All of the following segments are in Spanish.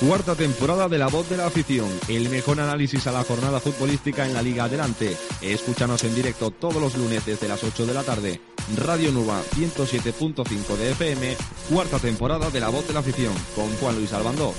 Cuarta temporada de La Voz de la Afición, el mejor análisis a la jornada futbolística en la Liga Adelante. Escúchanos en directo todos los lunes desde las 8 de la tarde. Radio Nuba 107.5 de FM, cuarta temporada de La Voz de la Afición, con Juan Luis Albandó.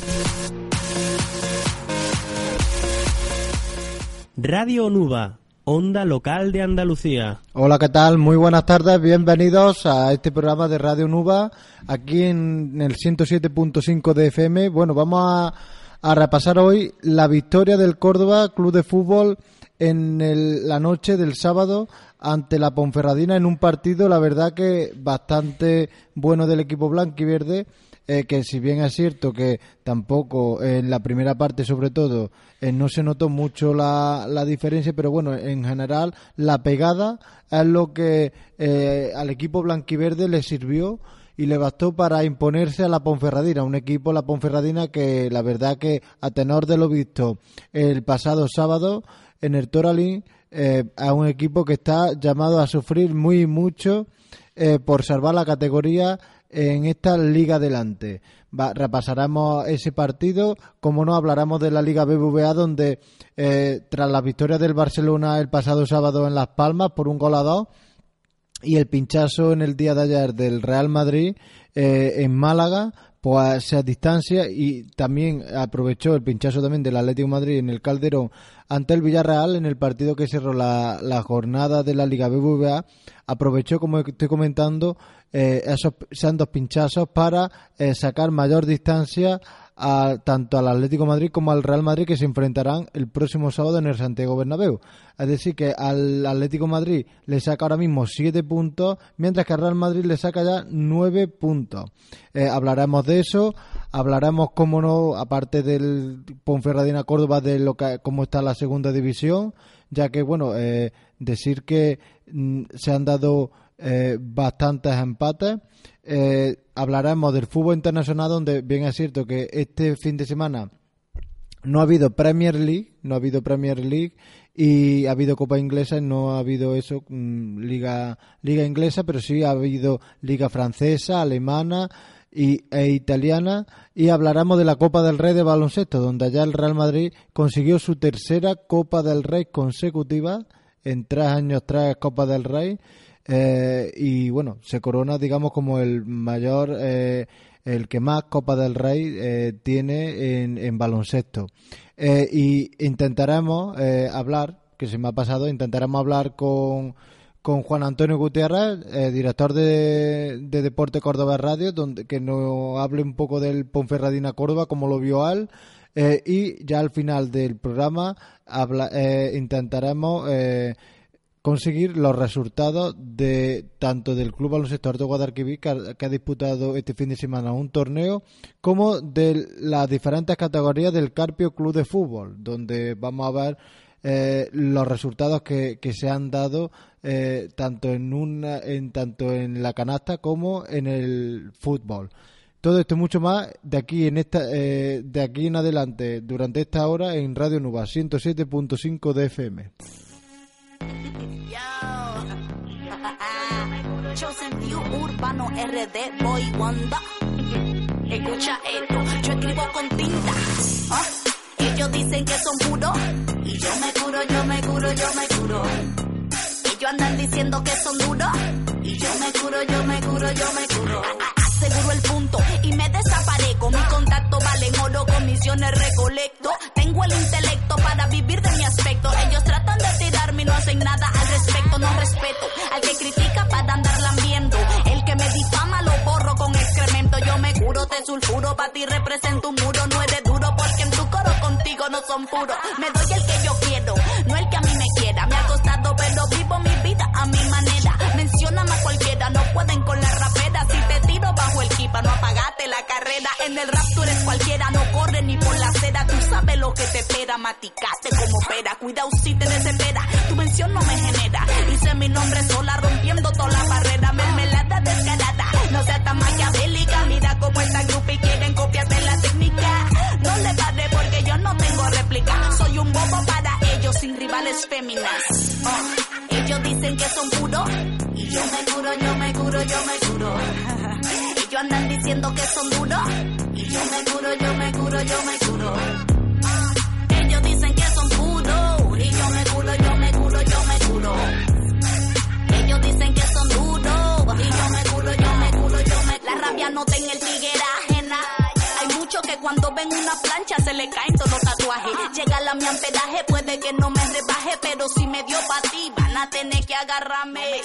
Radio Nuba, onda local de Andalucía. Hola, ¿qué tal? Muy buenas tardes, bienvenidos a este programa de Radio Nuba, aquí en el 107.5 de FM. Bueno, vamos a, a, repasar hoy la victoria del Córdoba Club de Fútbol en el, la noche del sábado ante la Ponferradina en un partido, la verdad que bastante bueno del equipo blanco y verde eh, que si bien es cierto que tampoco en la primera parte sobre todo eh, no se notó mucho la, la, diferencia, pero bueno, en general la pegada es lo que eh, al equipo blanquiverde le sirvió y le bastó para imponerse a la Ponferradina, un equipo, la Ponferradina, que la verdad que a tenor de lo visto el pasado sábado en el Toralín, eh, a un equipo que está llamado a sufrir muy mucho eh, por salvar la categoría en esta liga adelante. Va, repasaremos ese partido, como no hablaremos de la Liga BBVA, donde eh, tras la victoria del Barcelona el pasado sábado en Las Palmas por un gol a dos y el pinchazo en el día de ayer del Real Madrid eh, en Málaga, pues se distancia y también aprovechó el pinchazo también del Atlético Madrid en el Calderón ante el Villarreal en el partido que cerró la, la jornada de la Liga BBVA. Aprovechó, como estoy comentando, eh, esos dos pinchazos para eh, sacar mayor distancia a, tanto al Atlético Madrid como al Real Madrid que se enfrentarán el próximo sábado en el Santiago Bernabéu. Es decir, que al Atlético Madrid le saca ahora mismo 7 puntos, mientras que al Real Madrid le saca ya 9 puntos. Eh, hablaremos de eso, hablaremos, como no, aparte del Ponferradina Córdoba, de lo que, cómo está la segunda división, ya que, bueno, eh, decir que mm, se han dado eh, bastantes empates. Eh, hablaremos del fútbol internacional, donde bien es cierto que este fin de semana no ha habido Premier League, no ha habido Premier League y ha habido Copa Inglesa, no ha habido eso, mm, Liga, Liga Inglesa, pero sí ha habido Liga Francesa, Alemana y, e Italiana y hablaremos de la Copa del Rey de baloncesto, donde ya el Real Madrid consiguió su tercera Copa del Rey consecutiva en tres años, tres Copas del Rey eh, y bueno, se corona, digamos, como el mayor, eh, el que más Copa del Rey eh, tiene en, baloncesto. Eh, y intentaremos eh, hablar, que se me ha pasado, intentaremos hablar con, con Juan Antonio Gutiérrez, director de, de, Deporte Córdoba Radio, donde que nos hable un poco del Ponferradina Córdoba, como lo vio él. Y ya al final del programa intentaremos conseguir los resultados de tanto del Club Baloncesto de Guadalquivir que ha, que ha, disputado este fin de semana un torneo como de las diferentes categorías del Carpio Club de Fútbol donde vamos a ver eh, los resultados que, que, se han dado eh, tanto en una en tanto en la canasta como en el fútbol. Todo esto y mucho más de aquí en esta eh, de aquí en adelante durante esta hora en Radio Nuba 107.5 de FM Chosen View Urbano RD Boy Wanda. Escucha esto, yo escribo con tinta. ¿Ah? Ellos dicen que son puros. Y yo me curo, yo me curo, yo me curo. Ellos andan diciendo que son duros. Y yo me curo, yo me curo, yo me curo. Aseguro el punto y me desaparezco. Mi contacto valen oro, comisiones recolecto. Tengo el intelecto para vivir de mi aspecto. Ellos tratan de tirarme y no hacen nada al respecto. No respeto al que critica Curo, te sulfuro, para ti represento un muro. No eres duro porque en tu coro contigo no son puros. Me doy el que yo quiero, no el que a mí me quiera. Me ha costado, pero vivo mi vida a mi manera. Mencióname a cualquiera, no pueden con la rapera. Si te tiro bajo el kipa, no apagate la carrera. En el rap tú eres cualquiera, no corre ni por la acera. Tú sabes lo que te espera, maticate como pera. Cuidado si te desespera, tu mención no me genera. Hice mi nombre sola, rompiendo toda la barrera. Mermelada descarada, no seas tan maquiavélica. Mira cómo esta grupo y quieren copiarte la técnica. No le daré porque yo no tengo réplica. Soy un bobo para ellos sin rivales féminas. Oh, ellos dicen que son puros. Y yo me curo, yo me curo, yo me curo. ellos andan diciendo que son duros. Y yo me curo, yo me curo, yo me manguera ajena. Hay muchos que cuando ven una plancha se le caen todos los tatuajes. Llega la mi ampedaje, puede que no me rebaje, pero si me dio pa' ti, van a tener que agarrarme.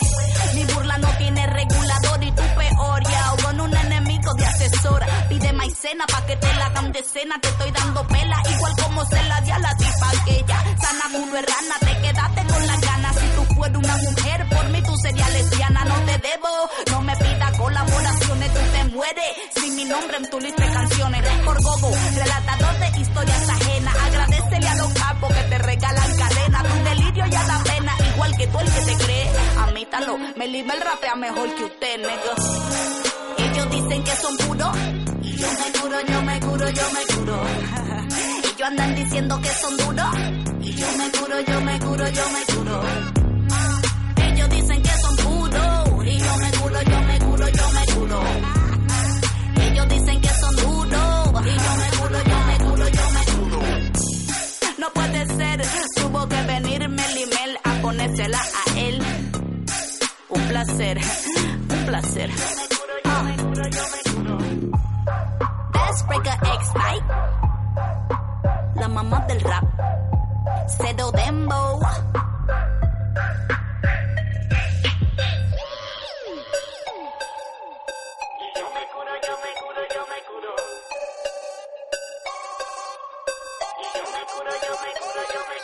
Mi burla no tiene regulador y tú peor, ya. Con un enemigo de asesora. Pide maicena pa' que te la hagan de cena. Te estoy dando pela, igual como se la di a la tipa aquella. Sana culo rana, te quedaste con las ganas. Si tú fueras una mujer, por mí tú serías lesbiana. No te debo, Sin mi nombre en tu lista de canciones. Por gogo, relatador de historias ajenas. Agradecele a los capos que te regalan cadena. Tu delirio ya da pena, igual que tú el que te cree. Amítalo, me libre el rapea mejor que usted, nigga. Ellos dicen que son puros. Y yo me curo, yo me curo, yo me curo. Ellos andan diciendo que son duros. Y yo me curo, yo me curo, yo me curo. Ellos dicen que son puros. Y yo me curo, yo me curo, yo me curo. Dicen que son duros. Y yo me curo, yo me curo, yo me curo. No puede ser, tuvo que venir Melimel a ponérsela a él. Un placer, un placer. Best Breaker X Night. La mamá del rap. Cedo Dembo.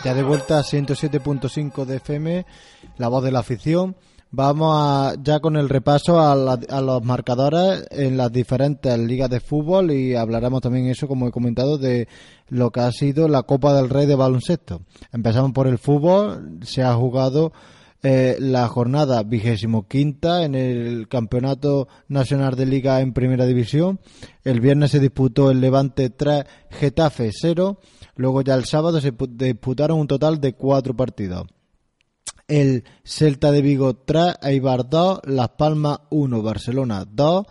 Ya de vuelta a 107.5 de FM, la voz de la afición. Vamos a, ya con el repaso a, la- a los marcadores en las diferentes ligas de fútbol y hablaremos también eso, como he comentado, de lo que ha sido la Copa del Rey de baloncesto. Empezamos por el fútbol, se ha jugado eh, la jornada vigésimo quinta en el Campeonato Nacional de Liga en Primera División. El viernes se disputó el Levante 3, Getafe 0. Luego ya el sábado se pu- disputaron un total de cuatro partidos. El Celta de Vigo 3, Eibar 2, Las Palmas 1, Barcelona 2,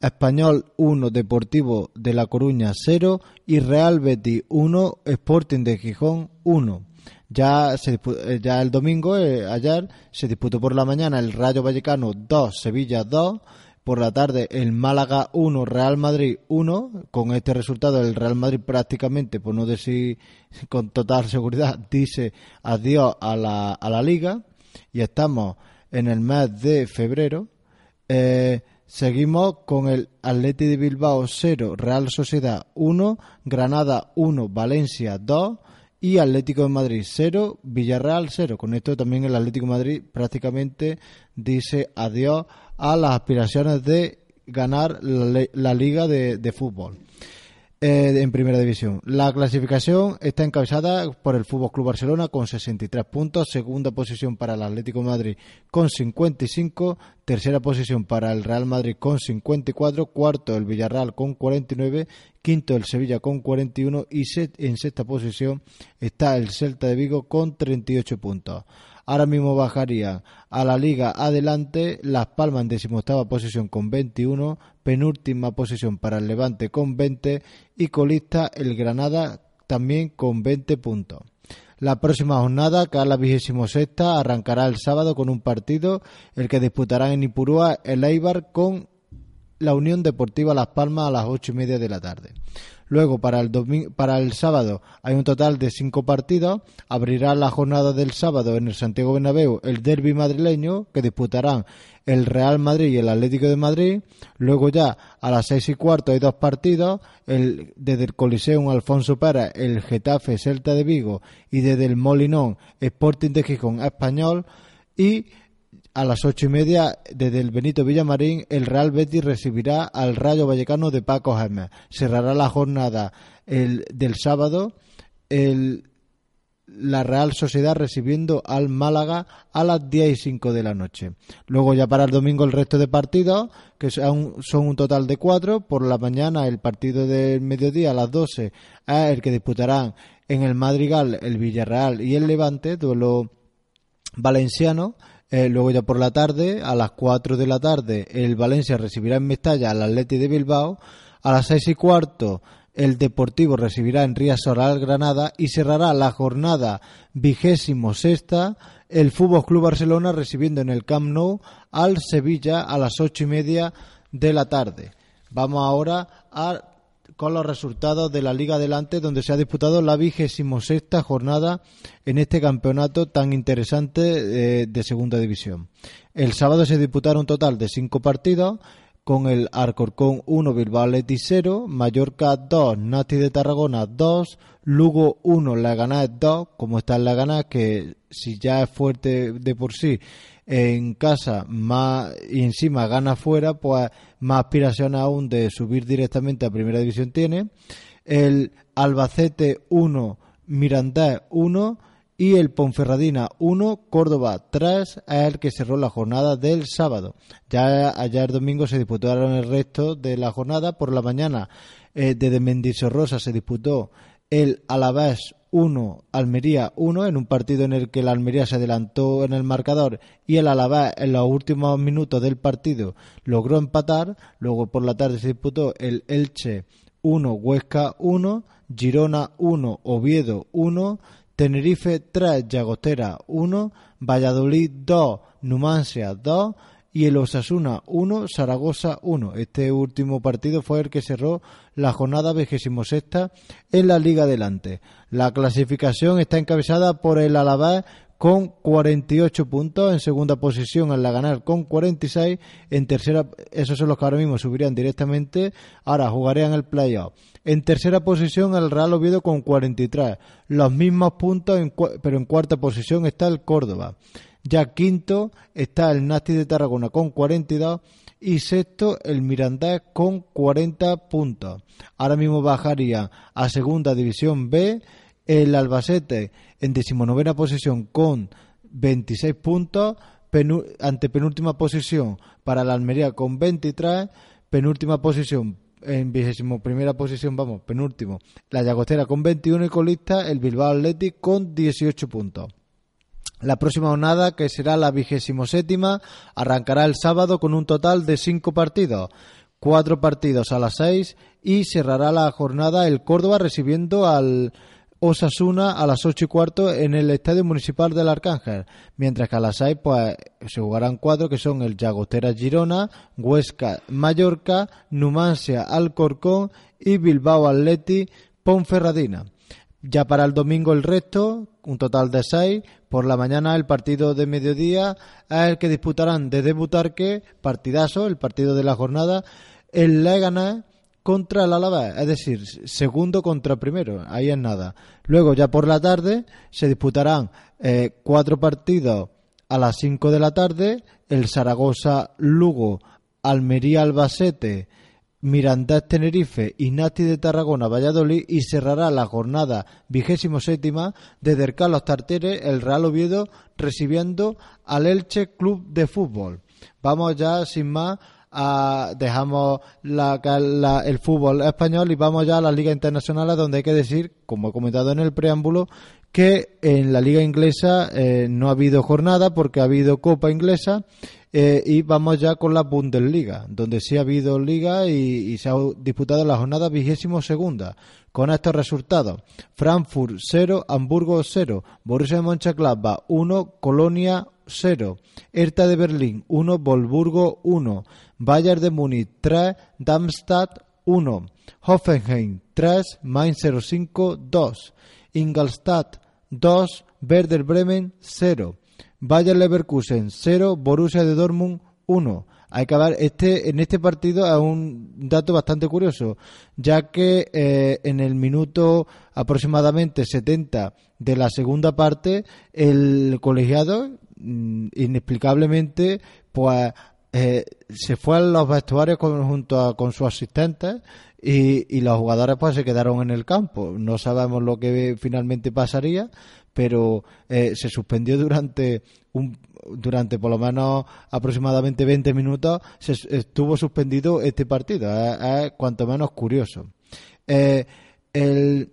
Español 1, Deportivo de La Coruña 0 y Real Betis 1, Sporting de Gijón 1. Eh, ya el domingo, eh, ayer, se disputó por la mañana el Rayo Vallecano 2, Sevilla 2, por la tarde el Málaga 1, Real Madrid 1. Con este resultado el Real Madrid prácticamente, por no decir con total seguridad, dice adiós a la, a la liga. Y estamos en el mes de febrero. Eh, seguimos con el Atleti de Bilbao 0, Real Sociedad 1, Granada 1, Valencia 2 y Atlético de Madrid 0, Villarreal 0. Con esto también el Atlético de Madrid prácticamente dice adiós a las aspiraciones de ganar la, la liga de fútbol eh, en primera división. La clasificación está encabezada por el Fútbol Club Barcelona con 63 puntos, segunda posición para el Atlético Madrid con 55, tercera posición para el Real Madrid con 54, cuarto el Villarreal con 49, quinto el Sevilla con 41 y en sexta posición está el Celta de Vigo con 38 puntos. Ahora mismo bajaría a la liga adelante Las Palmas en decimoctava posición con 21, penúltima posición para el Levante con 20 y colista el Granada también con 20 puntos. La próxima jornada, que es la vigésimo sexta, arrancará el sábado con un partido, el que disputarán en Ipurúa el Eibar con la Unión Deportiva Las Palmas a las ocho y media de la tarde. Luego, para el, para el sábado, hay un total de cinco partidos. Abrirá la jornada del sábado en el Santiago Bernabéu el derby madrileño, que disputarán el Real Madrid y el Atlético de Madrid. Luego ya, a las seis y cuarto, hay dos partidos. El, desde el Coliseum Alfonso Pérez, el Getafe Celta de Vigo y desde el Molinón Sporting de Gijón Español. Y a las ocho y media, desde el Benito Villamarín, el Real Betis recibirá al Rayo Vallecano de Paco Gémez. Cerrará la jornada el, del sábado el, la Real Sociedad recibiendo al Málaga a las 10 y 5 de la noche. Luego ya para el domingo el resto de partidos, que son, un total de cuatro. Por la mañana el partido del mediodía a las 12 es el que disputarán en el Madrigal el Villarreal y el Levante, duelo valenciano. Eh, luego ya por la tarde, a las 4 de la tarde, el Valencia recibirá en Mestalla al Atleti de Bilbao. A las seis y cuarto, el Deportivo recibirá en Rías Oral Granada y cerrará la jornada vigésimo sexta el Fútbol Club Barcelona recibiendo en el Camp Nou al Sevilla a las ocho y media de la tarde. Vamos ahora a con los resultados de la Liga Adelante, donde se ha disputado la vigésimo sexta jornada en este campeonato tan interesante eh, de Segunda División. El sábado se disputaron un total de cinco partidos, con el Arcorcón 1, Bilbao Leti 0, Mallorca 2, Nati de Tarragona 2, Lugo 1, Leganés 2, como está el Leganés, que si ya es fuerte de por sí en casa más y encima gana fuera, pues más aspiración aún de subir directamente a Primera División tiene. El Albacete 1, Mirandés 1 y el Ponferradina 1, Córdoba 3 es el que cerró la jornada del sábado. Ya ayer domingo se disputaron el resto de la jornada. Por la mañana eh, desde Mendizorrosa se disputó el Alavés 1, Almería 1, en un partido en el que la Almería se adelantó en el marcador y el Alavés en los últimos minutos del partido logró empatar. Luego por la tarde se disputó el Elche 1, Huesca 1, Girona 1, Oviedo 1, Tenerife 3, Llagostera 1, Valladolid 2, Numancia 2, y el Osasuna 1, Zaragoza 1. Este último partido fue el que cerró la jornada 26 en la Liga Adelante. La clasificación está encabezada por el Alavés con 48 puntos, en segunda posición el Laganar con 46, en tercera, esos son los que ahora mismo subirían directamente, ahora jugarían el playoff. En tercera posición el Real Oviedo con 43, los mismos puntos, pero en cuarta posición está el Córdoba. Ya quinto está el Nasti de Tarragona con 42 y sexto el Mirandés con 40 puntos. Ahora mismo bajaría a segunda división B el Albacete en decimonovena posición con 26 puntos, ante penúltima posición para la Almería con 23, penúltima posición en vigésimo primera posición, vamos, penúltimo, la Llagostera con 21 y colista el Bilbao Athletic con 18 puntos. La próxima jornada, que será la vigésimo séptima, arrancará el sábado con un total de cinco partidos, cuatro partidos a las seis y cerrará la jornada el Córdoba recibiendo al Osasuna a las ocho y cuarto en el Estadio Municipal del Arcángel, mientras que a las seis pues, se jugarán cuatro que son el Llagostera Girona, Huesca Mallorca, Numancia Alcorcón y Bilbao Atleti Ponferradina. Ya para el domingo el resto, un total de seis. Por la mañana el partido de mediodía es el que disputarán de debutar partidazo, el partido de la jornada, el Leganés contra el Alavés, es decir, segundo contra primero, ahí es nada. Luego ya por la tarde se disputarán eh, cuatro partidos a las cinco de la tarde, el Zaragoza Lugo, Almería Albacete, Mirandés Tenerife y Nati de Tarragona Valladolid y cerrará la jornada vigésimo séptima desde el Carlos Tarteres el Real Oviedo recibiendo al Elche Club de Fútbol. Vamos ya sin más a, dejamos el fútbol español y vamos ya a las ligas internacionales donde hay que decir, como he comentado en el preámbulo, que en la liga inglesa eh, no ha habido jornada porque ha habido Copa Inglesa eh, y vamos ya con la Bundesliga, donde sí ha habido liga y, se ha disputado la jornada vigésimo segunda. Con estos resultados, Frankfurt 0, Hamburgo 0, Borussia Mönchengladbach 1, Colonia 0, Hertha de Berlín 1, Volburgo 1, Bayern de Múnich 3, Darmstadt 1, Hoffenheim 3, Mainz 05 2, Ingolstadt 2, Werder Bremen 0. Bayer Leverkusen 0, Borussia de Dortmund 1. Hay que ver, este, en este partido hay un dato bastante curioso, ya que eh, en el minuto aproximadamente 70 de la segunda parte, el colegiado, inexplicablemente, pues eh, se fue a los vestuarios junto con sus asistentes y, y, los jugadores pues se quedaron en el campo. No sabemos lo que finalmente pasaría, pero eh, se suspendió durante un durante por lo menos aproximadamente 20 minutos se estuvo suspendido este partido es, cuanto menos curioso eh, el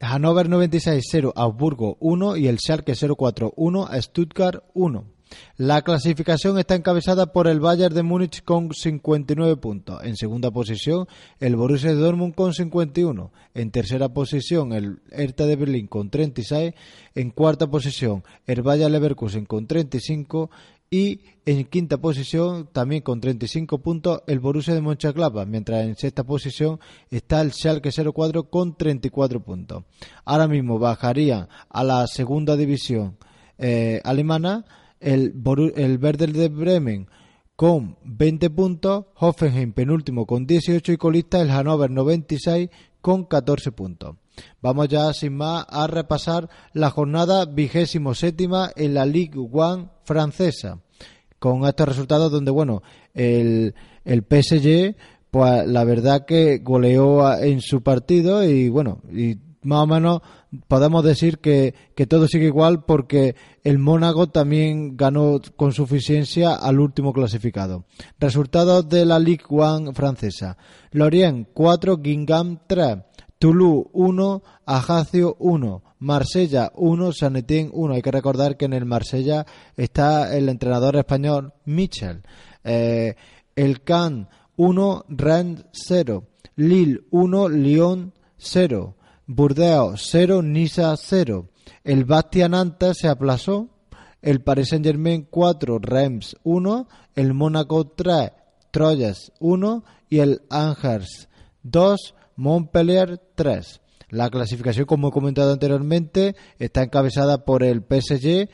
Hannover 96 0 Augsburgo 1 y el Schalke 04 1 Stuttgart 1 la clasificación está encabezada por el Bayern de Múnich con 59 puntos. En segunda posición, el Borussia de Dortmund con 51. En tercera posición, el Hertha de Berlín con 36. En cuarta posición, el Bayer Leverkusen con 35. Y en quinta posición también con 35 puntos el Borussia de Mönchengladbach, mientras en sexta posición está el Schalke 04 con 34 puntos. Ahora mismo bajaría a la segunda división eh, alemana el, el Werder de Bremen con 20 puntos, Hoffenheim penúltimo con 18 y colista el Hannover 96 con 14 puntos. Vamos ya sin más a repasar la jornada vigésimo séptima en la Ligue 1 francesa. Con estos resultados donde, bueno, el, el PSG, pues la verdad que goleó en su partido y, bueno, y más o menos podemos decir que, que, todo sigue igual porque el Mónaco también ganó con suficiencia al último clasificado. Resultados de la Ligue 1 francesa. Lorient 4, Guingamp 3, Toulouse 1, Ajaccio 1, Marsella 1, San Etienne 1. Hay que recordar que en el Marsella está el entrenador español Michel. Eh, el Cannes 1, Rennes 0, Lille 1, Lyon 0, Burdeos 0, Niza 0. El Bastiananta se aplazó. El Paris Saint Germain 4, Reims 1. El Mónaco 3, Troyes 1. Y el Angers 2, Montpellier 3. La clasificación, como he comentado anteriormente, está encabezada por el PSG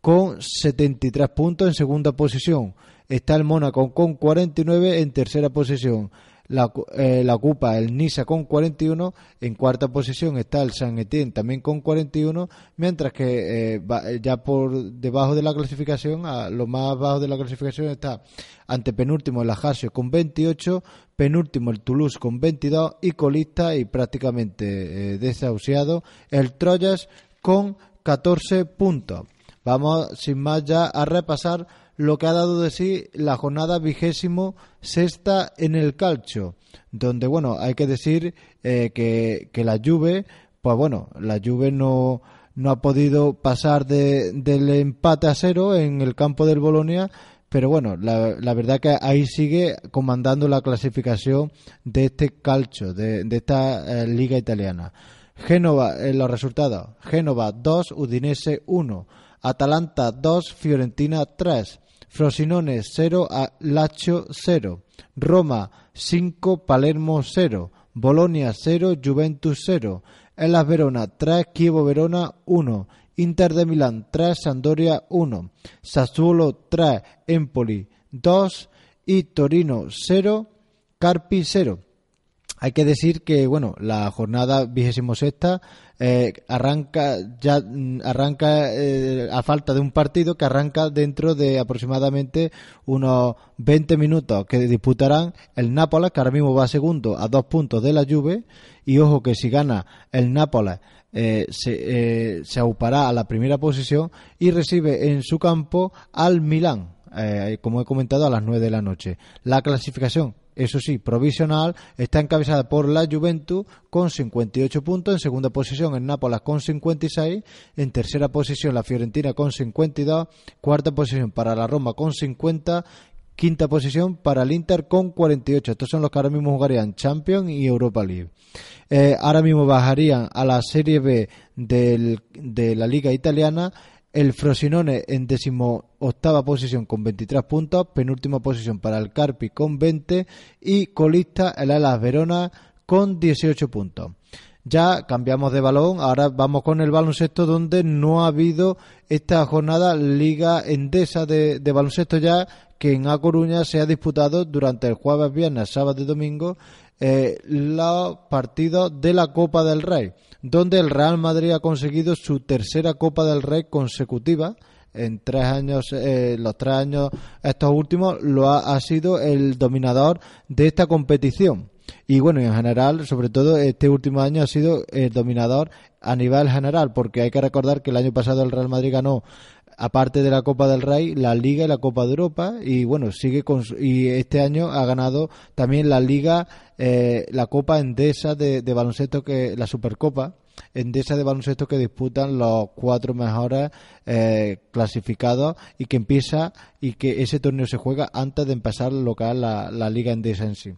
con 73 puntos en segunda posición. Está el Mónaco con 49 en tercera posición. La, eh, la, ocupa el Nisa con 41, en cuarta posición está el San Etienne también con 41, mientras que eh, ya por debajo de la clasificación, a lo más bajo de la clasificación está ante penúltimo el Ajaccio con 28, penúltimo el Toulouse con 22 y colista y prácticamente eh, desahuciado el Troyes con 14 puntos. Vamos sin más ya a repasar lo que ha dado de sí la jornada vigésimo sexta en el calcio, donde, bueno, hay que decir eh, que, que, la Juve, pues bueno, la Juve no, no ha podido pasar de, del empate a cero en el campo del Bolonia, pero bueno, la, la, verdad que ahí sigue comandando la clasificación de este calcio, de, de esta eh, liga italiana. Génova, en los resultados, Génova 2, Udinese 1, Atalanta 2, Fiorentina 3, Frosinone 0, Lazio 0, Roma 5, Palermo 0, Bolonia 0, Juventus 0, Elas Verona 3, Chievo Verona 1, Inter de Milán 3, Sandoria 1, Sassuolo 3, Empoli 2 y Torino 0, Carpi 0. Hay que decir que bueno, la jornada vigésimo sexta eh, arranca ya mm, arranca eh, a falta de un partido que arranca dentro de aproximadamente unos 20 minutos que disputarán el Nápoles que ahora mismo va segundo a dos puntos de la Juve. Y ojo que si gana el Nápoles eh, se, se aupará a la primera posición y recibe en su campo al Milán como he comentado a las 9 de la noche. La clasificación eso sí, provisional, está encabezada por la Juventus con 58 puntos, en segunda posición el Nápoles con 56, en tercera posición la Fiorentina con 52, cuarta posición para la Roma con 50, quinta posición para el Inter con 48. Estos son los que ahora mismo jugarían Champions y Europa League. Eh, ahora mismo bajarían a la Serie B de la Liga Italiana el Frosinone en octava posición con 23 puntos, penúltima posición para el Carpi con 20 y colista el Alas Verona con 18 puntos. Ya cambiamos de balón, ahora vamos con el baloncesto donde no ha habido esta jornada Liga Endesa de, de baloncesto ya que en A Coruña se ha disputado durante el jueves, viernes, sábado y domingo eh, los partidos de la Copa del Rey, donde el Real Madrid ha conseguido su tercera Copa del Rey consecutiva. En tres años, eh, los tres años estos últimos, lo ha, sido el dominador de esta competición. Y bueno, en general, sobre todo este último año ha sido el dominador a nivel general, porque hay que recordar que el año pasado el Real Madrid ganó aparte de la Copa del Rey, la Liga y la Copa de Europa y bueno, sigue con y este año ha ganado también la Liga eh, la Copa Endesa de, baloncesto que la Supercopa Endesa de baloncesto que disputan los cuatro mejores eh, clasificados y que empieza y que ese torneo se juega antes de empezar lo que es la, la Liga Endesa en sí.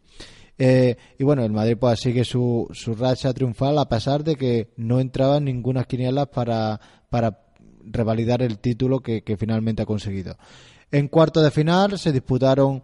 Eh, y bueno, el Madrid pues sigue su, su racha triunfal a pesar de que no entraba en ninguna quiniela para, para revalidar el título que, finalmente ha conseguido. En cuarto de final se disputaron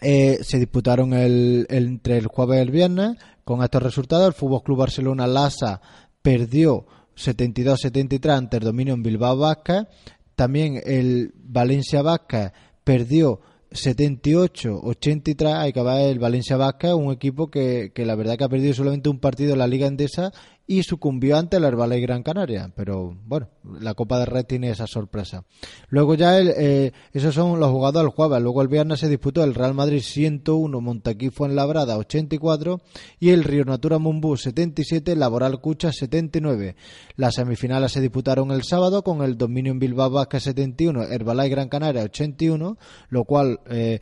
eh, se disputaron el, entre el jueves y el viernes con estos resultados. El Fútbol Club Barcelona Lasa perdió 72-73 ante el dominio en Bilbao Vázquez. También el Valencia Vázquez perdió 78-83 hay que ver el Valencia Vázquez, un equipo que, que, la verdad que ha perdido solamente un partido en la Liga Endesa y sucumbió ante el Herbalife Gran Canaria. Pero bueno, la Copa de Red tiene esa sorpresa. Luego ya el, eh, esos son los jugadores del jueves. Luego el viernes se disputó el Real Madrid 101, Montaquí Labrada 84 y el Río Natura Mumbú 77, Laboral Cucha 79. Las semifinales se disputaron el sábado con el dominio en Bilbao Vázquez 71, Herbalife Gran Canaria 81, lo cual eh,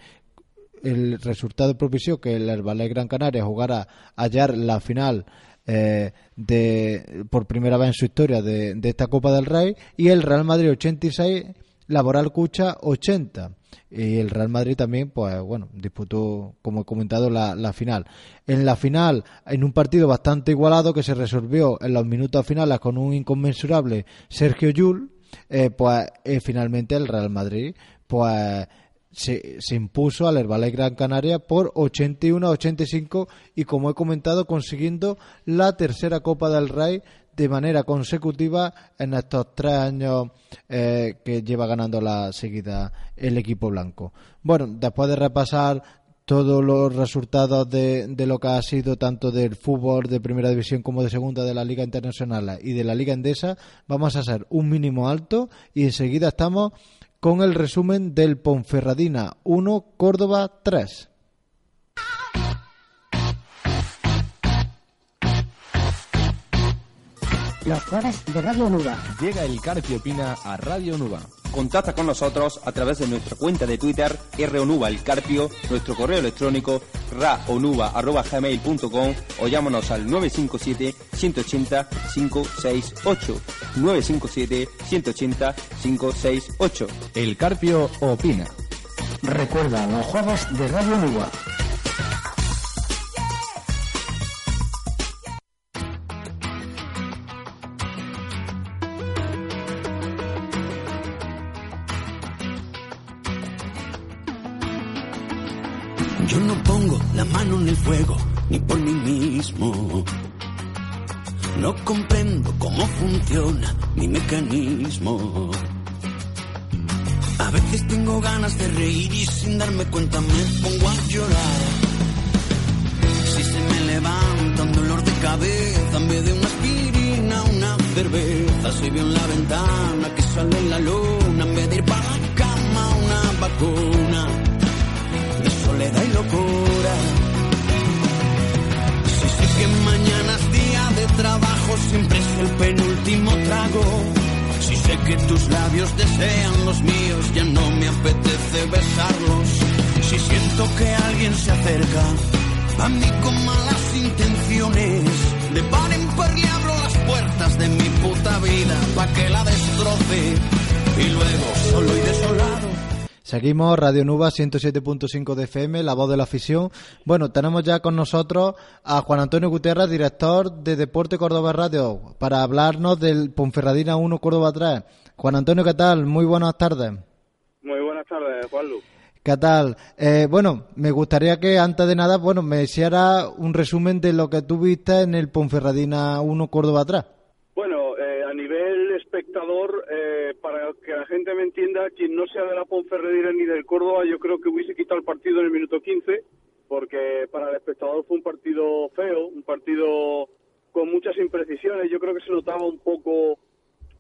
el resultado propició que el Herbalife Gran Canaria jugara ayer la final eh, de, por primera vez en su historia de, esta Copa del Rey y el Real Madrid 86, Laboral Cucha 80. Y el Real Madrid también, pues bueno, disputó, como he comentado, la, final. En la final, en un partido bastante igualado que se resolvió en los minutos finales con un inconmensurable Sergio Yul, eh, pues eh, finalmente el Real Madrid, pues se, se, impuso al Herbalife Gran Canaria por 81 a 85 y como he comentado consiguiendo la tercera Copa del Rey de manera consecutiva en estos tres años eh, que lleva ganando la seguida el equipo blanco. Bueno, después de repasar todos los resultados de, de, lo que ha sido tanto del fútbol de primera división como de segunda de la Liga Internacional y de la Liga Endesa, vamos a hacer un mínimo alto y enseguida estamos con el resumen del Ponferradina 1, Córdoba 3. Los jueves de Radio Nuba. Llega el Carpio Opina a Radio Nuba. Contacta con nosotros a través de nuestra cuenta de Twitter, ronuba el carpio, nuestro correo electrónico, raonuba.gmail.com o llámanos al 957-180-568. 957-180-568. El Carpio opina. Recuerda los juegos de Radio Nuba. Mano en el fuego, ni por mí mismo. No comprendo cómo funciona mi mecanismo. A veces tengo ganas de reír y sin darme cuenta me pongo a que tus labios desean los míos, ya no me apetece besarlos. Si siento que alguien se acerca a mí con malas intenciones, de par en par le abro las puertas de mi puta vida pa' que la destroce. Y luego, solo y desolado Seguimos, Radio Nuba 107.5 de FM, la voz de la afición. Bueno, tenemos ya con nosotros a Juan Antonio Gutiérrez, director de Deporte Córdoba Radio, para hablarnos del Ponferradina 1 Córdoba 3. Juan Antonio, ¿qué tal? Muy buenas tardes. Muy buenas tardes, Juanlu. ¿Qué tal? Eh, bueno, me gustaría que antes de nada, bueno, me hiciera un resumen de lo que tú viste en el Ponferradina 1 Córdoba 3. Bueno, eh, a nivel espectador, eh, para que la gente me entienda, quien no sea de la Ponferradina ni del Córdoba, yo creo que hubiese quitado el partido en el minuto 15, porque para el espectador fue un partido feo, un partido con muchas imprecisiones. Yo creo que se notaba un poco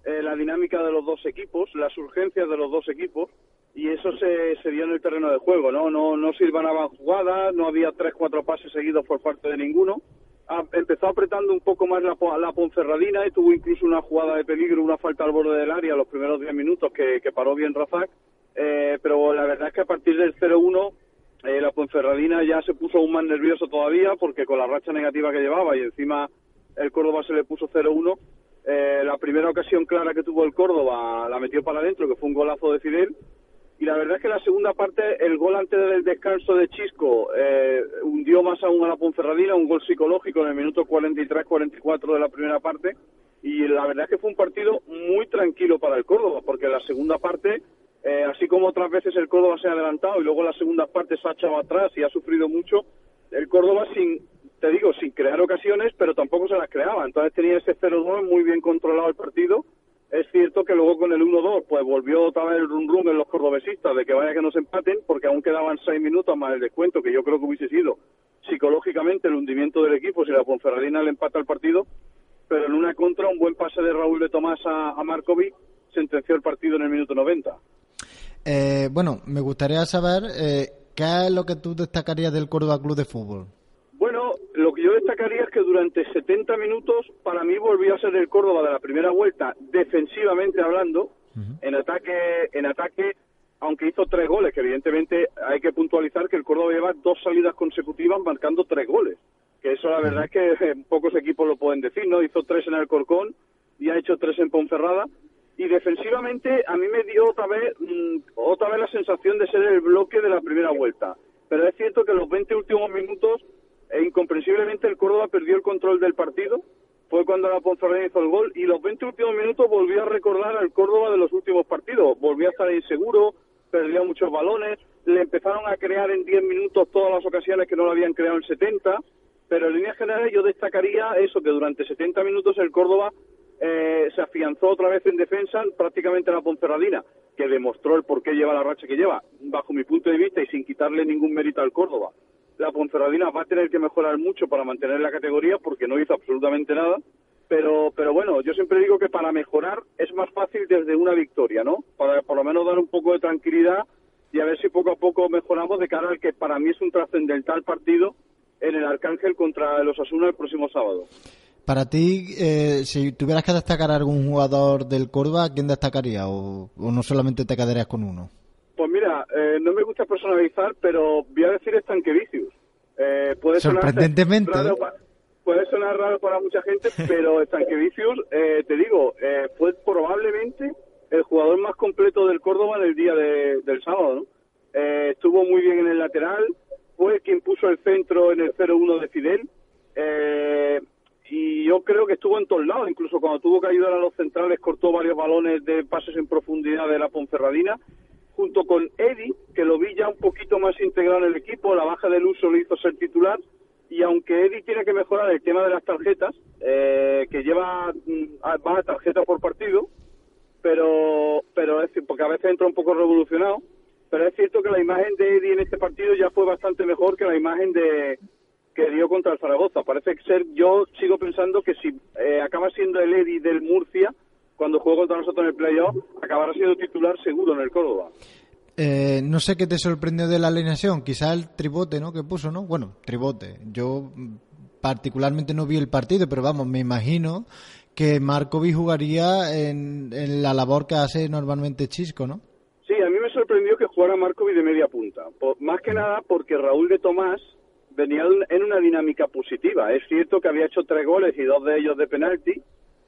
eh, la dinámica de los dos equipos, las urgencias de los dos equipos, y eso se, se dio en el terreno de juego, ¿no? No, no silvanaban jugadas, no había tres, cuatro pases seguidos por parte de ninguno empezó apretando un poco más la, la Ponferradina y tuvo incluso una jugada de peligro, una falta al borde del área los primeros 10 minutos que, paró bien Razak. Eh, pero la verdad es que a partir del 0-1 eh, la Ponferradina ya se puso aún más nervioso todavía porque con la racha negativa que llevaba y encima el Córdoba se le puso 0-1. Eh, la primera ocasión clara que tuvo el Córdoba la metió para adentro, que fue un golazo de Fidel y la verdad es que la segunda parte, el gol antes del descanso de Chisco eh, hundió más aún a la Ponferradina, un gol psicológico en el minuto 43-44 de la primera parte. Y la verdad es que fue un partido muy tranquilo para el Córdoba, porque la segunda parte eh, así como otras veces el Córdoba se ha adelantado y luego en las segundas partes se ha echado atrás y ha sufrido mucho, el Córdoba sin, te digo, sin crear ocasiones, pero tampoco se las creaba. Entonces tenía ese 0-2 muy bien controlado el partido. Es cierto que luego con el 1-2 pues volvió otra vez el rum en los cordobesistas de que vaya que no se empaten porque aún quedaban seis minutos más el descuento que yo creo que hubiese sido psicológicamente el hundimiento del equipo si la Ponferradina le empata el partido pero en una contra un buen pase de Raúl de Tomás a, a Markovic sentenció el partido en el minuto 90. Eh, bueno, me gustaría saber eh, qué es lo que tú destacarías del Córdoba Club de Fútbol. Bueno, lo que yo destacaría es que durante 70 minutos para mí volvió a ser el Córdoba de la primera vuelta, defensivamente hablando, en ataque, en ataque, aunque hizo tres goles, que evidentemente hay que puntualizar que el Córdoba lleva dos salidas consecutivas marcando tres goles, que eso la verdad es que eh, pocos equipos lo pueden decir, ¿no? Hizo tres en Alcorcón y ha hecho tres en Ponferrada y defensivamente a mí me dio otra vez mm, otra vez la sensación de ser el bloque de la primera vuelta. Pero es cierto que los 20 últimos minutos e incomprensiblemente el Córdoba perdió el control del partido. Fue cuando la Ponferrada hizo el gol y los 20 últimos minutos volvió a recordar al Córdoba de los últimos partidos. Volvió a estar inseguro, perdió muchos balones, le empezaron a crear en 10 minutos todas las ocasiones que no lo habían creado en 70. Pero en líneas generales yo destacaría eso, que durante 70 minutos el Córdoba eh, se afianzó otra vez en defensa prácticamente la Ponferradina, que demostró el por qué lleva la racha que lleva, bajo mi punto de vista y sin quitarle ningún mérito al Córdoba. La Ponferradina va a tener que mejorar mucho para mantener la categoría porque no hizo absolutamente nada, pero, pero bueno, yo siempre digo que para mejorar es más fácil desde una victoria, ¿no? Para por lo menos dar un poco de tranquilidad y a ver si poco a poco mejoramos de cara al que para mí es un trascendental partido en el Arcángel contra los Asuna el próximo sábado. Para ti, eh, si tuvieras que destacar a algún jugador del Córdoba, ¿quién destacaría? ¿O, o no solamente te quedarías con uno? Pues mira, eh, no me gusta personalizar, pero voy a decir Estanquevicius. Eh, puede sonar Sorprendentemente. raro pa- puede sonar raro para mucha gente, pero Estanquevicius, eh, te digo, eh, fue probablemente el jugador más completo del Córdoba en el día de- del sábado, ¿no? Eh, estuvo muy bien en el lateral, fue quien puso el centro en el 0-1 de Fidel, eh, y yo creo que estuvo en todos lados, incluso cuando tuvo que ayudar a los centrales cortó varios balones de pases en profundidad de la Ponferradina, junto con Eddie, que lo vi ya un poquito más integrado en el equipo, la baja del uso lo hizo ser titular, y aunque Eddie tiene que mejorar el tema de las tarjetas, eh, que lleva mm, va a tarjeta por partido, pero pero es porque a veces entra un poco revolucionado, pero es cierto que la imagen de Eddie en este partido ya fue bastante mejor que la imagen de que dio contra el Zaragoza. Parece ser, yo sigo pensando que si eh, acaba siendo el Eddie del Murcia, cuando juego contra nosotros en el playoff, acabará siendo titular seguro en el Córdoba. Eh, no sé qué te sorprendió de la alineación, quizá el tribote, ¿no? Que puso, ¿no? Bueno, tribote. Yo mm, particularmente no vi el partido, pero vamos, me imagino que Markovic jugaría en, en la labor que hace normalmente Chisco, ¿no? Sí, a mí me sorprendió que jugara Markovic de media punta. Por- más que nada porque Raúl de Tomás venía en- en una dinámica positiva. Es cierto que había hecho tres goles y dos de ellos de penalti,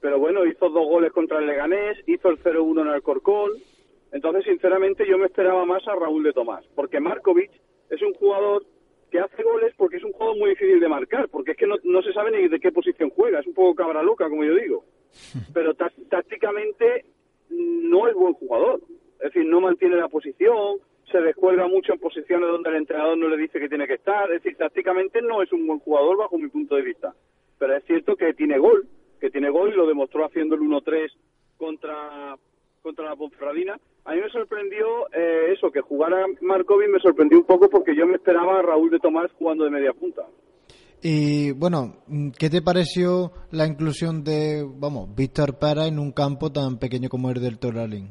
pero bueno, hizo dos goles contra el Leganés, hizo el 0-1 en Alcorcón. Entonces, sinceramente, yo me esperaba más a Raúl de Tomás, porque Markovic es un jugador que hace goles porque es un jugador muy difícil de marcar, porque es que no, no se sabe ni de qué posición juega, es un poco cabra loca, como yo digo. Pero tá- tácticamente no es buen jugador. Es decir, no mantiene la posición, se descuelga mucho en posiciones donde el entrenador no le dice que tiene que estar. Es decir, tácticamente no es un buen jugador bajo mi punto de vista. Pero es cierto que tiene gol, que tiene gol y lo demostró haciendo el 1-3 contra, contra la Ponferradina. A mí me sorprendió eh, eso, que jugara Markovic me sorprendió un poco porque yo me esperaba a Raúl de Tomás jugando de media punta. Y bueno, ¿qué te pareció la inclusión de, vamos, Víctor Pérez en un campo tan pequeño como el del Toralín?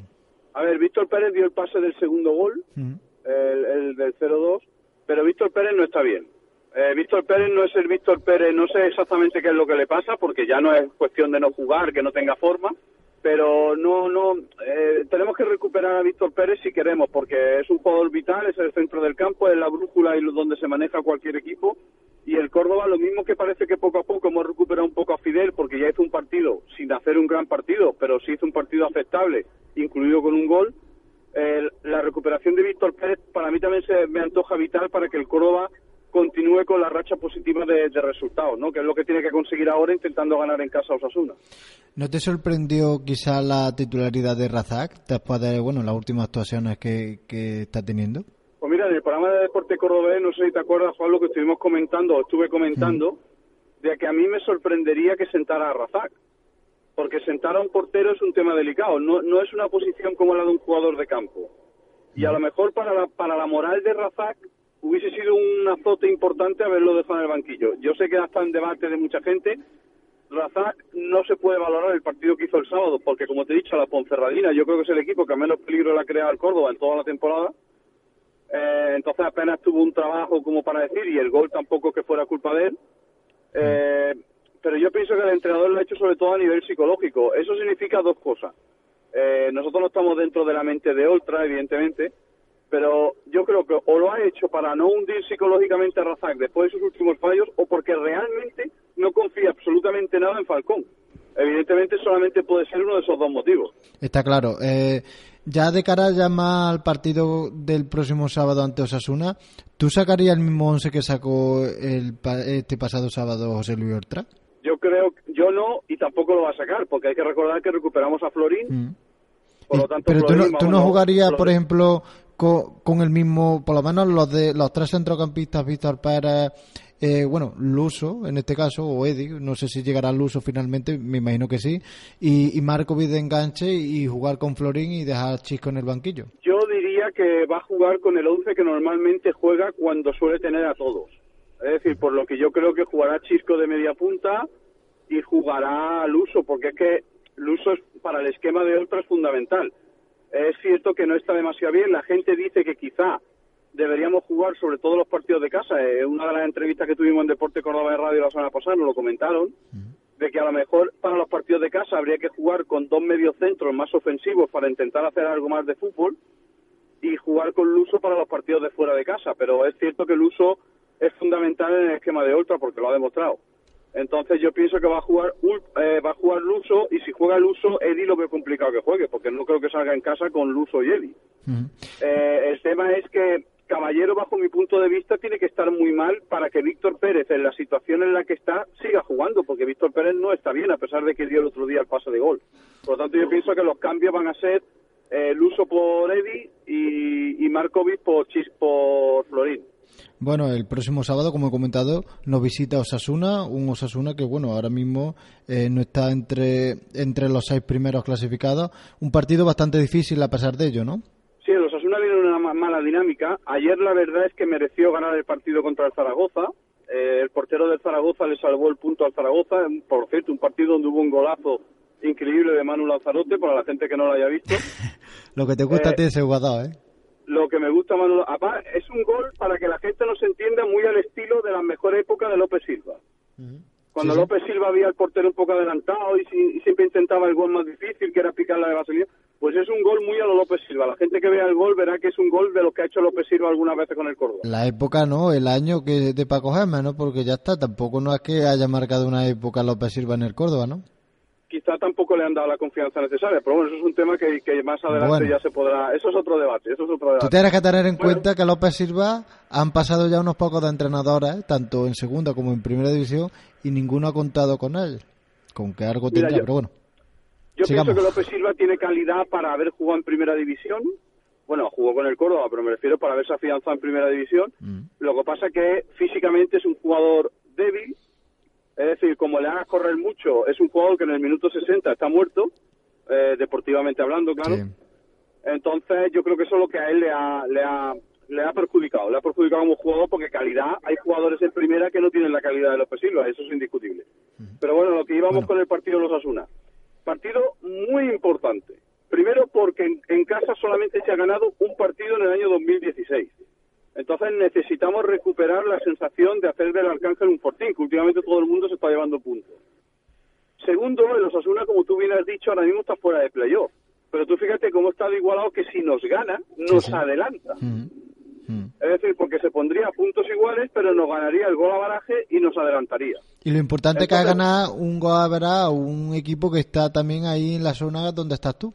A ver, Víctor Pérez dio el pase del segundo gol, el, el del 0-2, pero Víctor Pérez no está bien. Eh, Víctor Pérez no es el Víctor Pérez, no sé exactamente qué es lo que le pasa, porque ya no es cuestión de no jugar, que no tenga forma, pero no, no, eh, tenemos que recuperar a Víctor Pérez si queremos, porque es un jugador vital, es el centro del campo, es la brújula y donde se maneja cualquier equipo, y el Córdoba lo mismo que parece que poco a poco hemos recuperado un poco a Fidel, porque ya hizo un partido, sin hacer un gran partido, pero sí hizo un partido aceptable, incluido con un gol, eh, la recuperación de Víctor Pérez para mí también se me antoja vital para que el Córdoba continúe con la racha positiva de, de resultados, ¿no? Que es lo que tiene que conseguir ahora intentando ganar en casa a Osasuna. ¿No te sorprendió quizá la titularidad de Razak después de bueno las últimas actuaciones que, que está teniendo? Pues mira, en el programa de Deporte Cordobés, no sé si te acuerdas, Juan, lo que estuvimos comentando, o estuve comentando, de que a mí me sorprendería que sentara a Razak. Porque sentar a un portero es un tema delicado, no, no es una posición como la de un jugador de campo. Y a lo mejor para la, para la moral de Razak hubiese sido un azote importante haberlo dejado en el banquillo. Yo sé que hasta en debate de mucha gente, Razak no se puede valorar el partido que hizo el sábado, porque como te he dicho, la Ponferradina yo creo que es el equipo que menos peligro le ha creado al Córdoba en toda la temporada. Eh, entonces apenas tuvo un trabajo como para decir, y el gol tampoco que fuera culpa de él. Eh, pero yo pienso que el entrenador lo ha hecho sobre todo a nivel psicológico. Eso significa dos cosas. Eh, nosotros no estamos dentro de la mente de Oltra, evidentemente, pero yo creo que o lo ha hecho para no hundir psicológicamente a Razak después de sus últimos fallos, o porque realmente no confía absolutamente nada en Falcón. Evidentemente solamente puede ser uno de esos dos motivos. Está claro. Eh, ya de cara ya más al partido del próximo sábado ante Osasuna, ¿tú sacarías el mismo once que sacó el, este pasado sábado José Luis Ortra? Yo creo, yo no, y tampoco lo va a sacar, porque hay que recordar que recuperamos a Florín, Mm. por lo Y- tanto... pero tú no, tú jugarías, por ejemplo, co- con, el mismo, por lo menos los de los tres centrocampistas, Víctor Pérez, eh, bueno, Luso en este caso, o Eddie, no sé si llegará Luso finalmente, me imagino que sí, y, y Markovic de enganche y jugar con Florín y dejar Chisco en el banquillo. Yo diría que va a jugar con el 11 que normalmente juega cuando suele tener a todos. Es decir, por lo que yo creo que jugará Chisco de media punta y jugará Luso, porque es que Luso es, para el esquema de Ultra es fundamental. Es cierto que no está demasiado bien. La gente dice que quizá deberíamos jugar sobre todo los partidos de casa. Eh, una de las entrevistas que tuvimos en Deporte Córdoba de Radio la semana pasada nos lo comentaron, de que a lo mejor para los partidos de casa habría que jugar con dos mediocentros más ofensivos para intentar hacer algo más de fútbol y jugar con Luso para los partidos de fuera de casa. Pero es cierto que el uso es fundamental en el esquema de Ultra porque lo ha demostrado. Entonces yo pienso que va a jugar eh, va a jugar Luso y si juega Luso, Eddie lo veo complicado que juegue porque no creo que salga en casa con Luso y Eddie. Eh, el tema es que Caballero, bajo mi punto de vista, tiene que estar muy mal para que Víctor Pérez, en la situación en la que está, siga jugando, porque Víctor Pérez no está bien, a pesar de que dio el otro día el pase de gol. Por lo tanto, yo pienso que los cambios van a ser eh, Luso por Eddie y, y Markovic por, Chis, por Florín. Bueno, el próximo sábado, como he comentado, nos visita Osasuna, un Osasuna que, bueno, ahora mismo eh, no está entre, entre los seis primeros clasificados. Un partido bastante difícil a pesar de ello, ¿no? Sí, el Osasuna viene en una ma- mala dinámica. Ayer la verdad es que mereció ganar el partido contra el Zaragoza. Eh, el portero del Zaragoza le salvó el punto al Zaragoza. Por cierto, un partido donde hubo un golazo increíble de Manu Lanzarote, para la gente que no lo haya visto. Lo que te gusta Eh, a ti ese jugador, ¿eh? Lo que me gusta, Manu, aparte, es un gol para que la gente nos entienda muy al estilo de la mejor época de López Silva. Cuando Sí, sí. López Silva había al portero un poco adelantado y, si- y siempre intentaba el gol más difícil, que era picar la de vaselina, pues es un gol muy a lo López Silva. La gente que vea el gol verá que es un gol de lo que ha hecho López Silva algunas veces con el Córdoba. La época, ¿no? El año que de Paco Gémez, ¿no? Porque ya está, tampoco no es que haya marcado una época López Silva en el Córdoba, ¿no? Quizá tampoco le han dado la confianza necesaria, pero bueno, eso es un tema que, que más adelante Bueno. ya se podrá... Eso es otro debate, eso es otro Tú debate. tienes que tener en Bueno. cuenta que López Silva han pasado ya unos pocos de entrenadores, tanto en segunda como en primera división, y ninguno ha contado con él. Con que algo Mira, tendrá, yo- pero bueno. Yo Sigamos. pienso que López Silva tiene calidad para haber jugado en primera división. Bueno, jugó con el Córdoba, pero me refiero para haberse afianzado en primera división. Mm. Lo que pasa que físicamente es un jugador débil. Es decir, como le hagas correr mucho, es un jugador que en el minuto 60 está muerto, eh, deportivamente hablando, claro. Sí. Entonces, yo creo que eso es lo que a él le ha, le ha, le ha perjudicado. Le ha perjudicado como jugador porque calidad, hay jugadores en primera que no tienen la calidad de López Silva, eso es indiscutible. Pero bueno, lo que íbamos Bueno. con el partido de los Asuna. Partido muy importante. Primero porque en, en casa solamente se ha ganado un partido en el año 2016. Entonces necesitamos recuperar la sensación de hacer del Arcángel un fortín, que últimamente todo el mundo se está llevando puntos. Segundo, el Osasuna, como tú bien has dicho, ahora mismo está fuera de playoff. Pero tú fíjate cómo está de igualado que si nos gana, nos sí. adelanta. Mm. Mm. Es decir, porque se pondría a puntos iguales, pero nos ganaría el gol a baraje y nos adelantaría. Y lo importante es que ha ganado un Goabra, un equipo que está también ahí en la zona donde estás tú.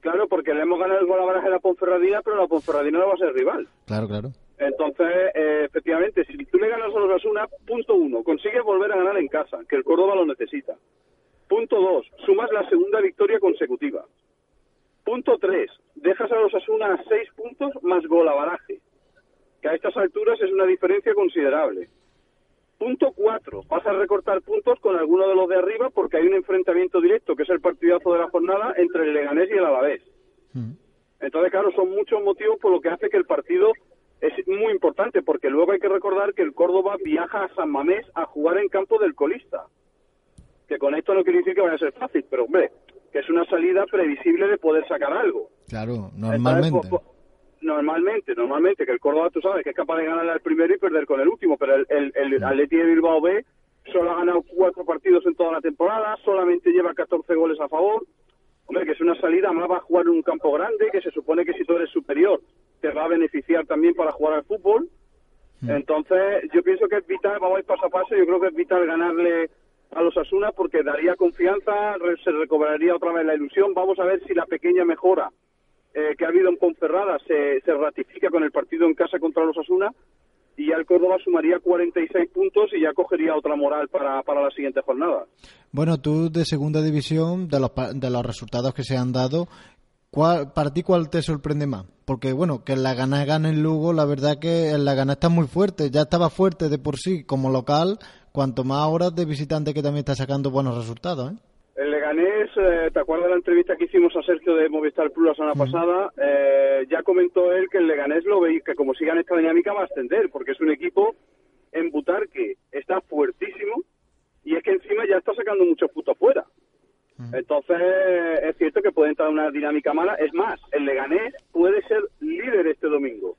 Claro, porque le hemos ganado el gol a baraje a la Ponferradina, pero la Ponferradina no va a ser rival. Claro, claro. Entonces, eh, efectivamente, si tú le ganas a los Asuna, punto uno, consigues volver a ganar en casa, que el Córdoba lo necesita. Punto dos, sumas la segunda victoria consecutiva. Punto tres, dejas a los Asuna a seis puntos más gol a baraje, que a estas alturas es una diferencia considerable. Punto cuatro, vas a recortar puntos con alguno de los de arriba porque hay un enfrentamiento directo, que es el partidazo de la jornada entre el Leganés y el Alavés. Entonces, claro, son muchos motivos por lo que hace que el partido es muy importante, porque luego hay que recordar que el Córdoba viaja a San Mamés a jugar en campo del colista. Que con esto no quiere decir que vaya a ser fácil, pero hombre, que es una salida previsible de poder sacar algo. Claro, Entonces, normalmente. pues, pues, normalmente, normalmente, que el Córdoba, tú sabes, que es capaz de ganarle al primero y perder con el último, pero el, el, el Atleti de Bilbao B solo ha ganado cuatro partidos en toda la temporada, solamente lleva 14 goles a favor. Hombre, que es una salida, más va a jugar en un campo grande, que se supone que si tú eres superior te va a beneficiar también para jugar al fútbol. Entonces, yo pienso que es vital, vamos a ir paso a paso, yo creo que es vital ganarle a los Asuna porque daría confianza, se recobraría otra vez la ilusión. Vamos a ver si la pequeña mejora eh, que ha habido en Ponferrada se, se ratifica con el partido en casa contra los Asuna y ya el Córdoba sumaría 46 puntos y ya cogería otra moral para, para la siguiente jornada. Bueno, tú de segunda división, de los, de los resultados que se han dado, ¿cuál, ¿para ti cuál te sorprende más? Porque, bueno, que en la gana gane el Lugo, la verdad que en la gana está muy fuerte, ya estaba fuerte de por sí como local, cuanto más horas de visitante que también está sacando buenos resultados, ¿eh? Eh, ¿te acuerdas de la entrevista que hicimos a Sergio de Movistar Plus la semana pasada? Eh, ya comentó él que el Leganés lo veía, que como sigan esta dinámica va a ascender, porque es un equipo en Butarque, está fuertísimo y es que encima ya está sacando muchos putos fuera. Entonces, es cierto que puede entrar en una dinámica mala. Es más, el Leganés puede ser líder este domingo.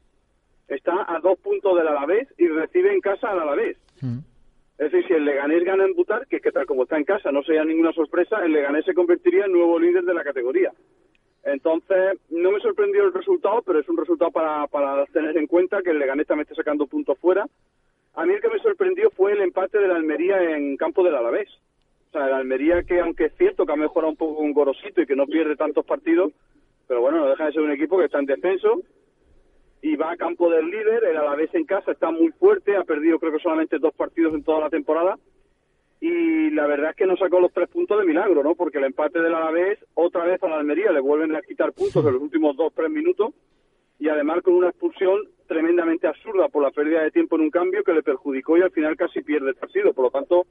Está a dos puntos del Alavés y recibe en casa al Alavés. Es decir, si el Leganés gana en Butar, que es que tal como está en casa no sería ninguna sorpresa, el Leganés se convertiría en nuevo líder de la categoría. Entonces, no me sorprendió el resultado, pero es un resultado para, para tener en cuenta que el Leganés también está sacando puntos fuera. A mí el que me sorprendió fue el empate del Almería en campo del Alavés. O sea, el Almería que, aunque es cierto que ha mejorado un poco con Gorosito y que no pierde tantos partidos, pero bueno, no deja de ser un equipo que está en descenso y va a campo del líder, el Alavés en casa está muy fuerte, ha perdido creo que solamente dos partidos en toda la temporada y la verdad es que no sacó los tres puntos de milagro, ¿no? Porque el empate del Alavés otra vez a la Almería le vuelven a quitar puntos en los últimos dos tres minutos y además con una expulsión tremendamente absurda por la pérdida de tiempo en un cambio que le perjudicó y al final casi pierde el partido. Por lo tanto,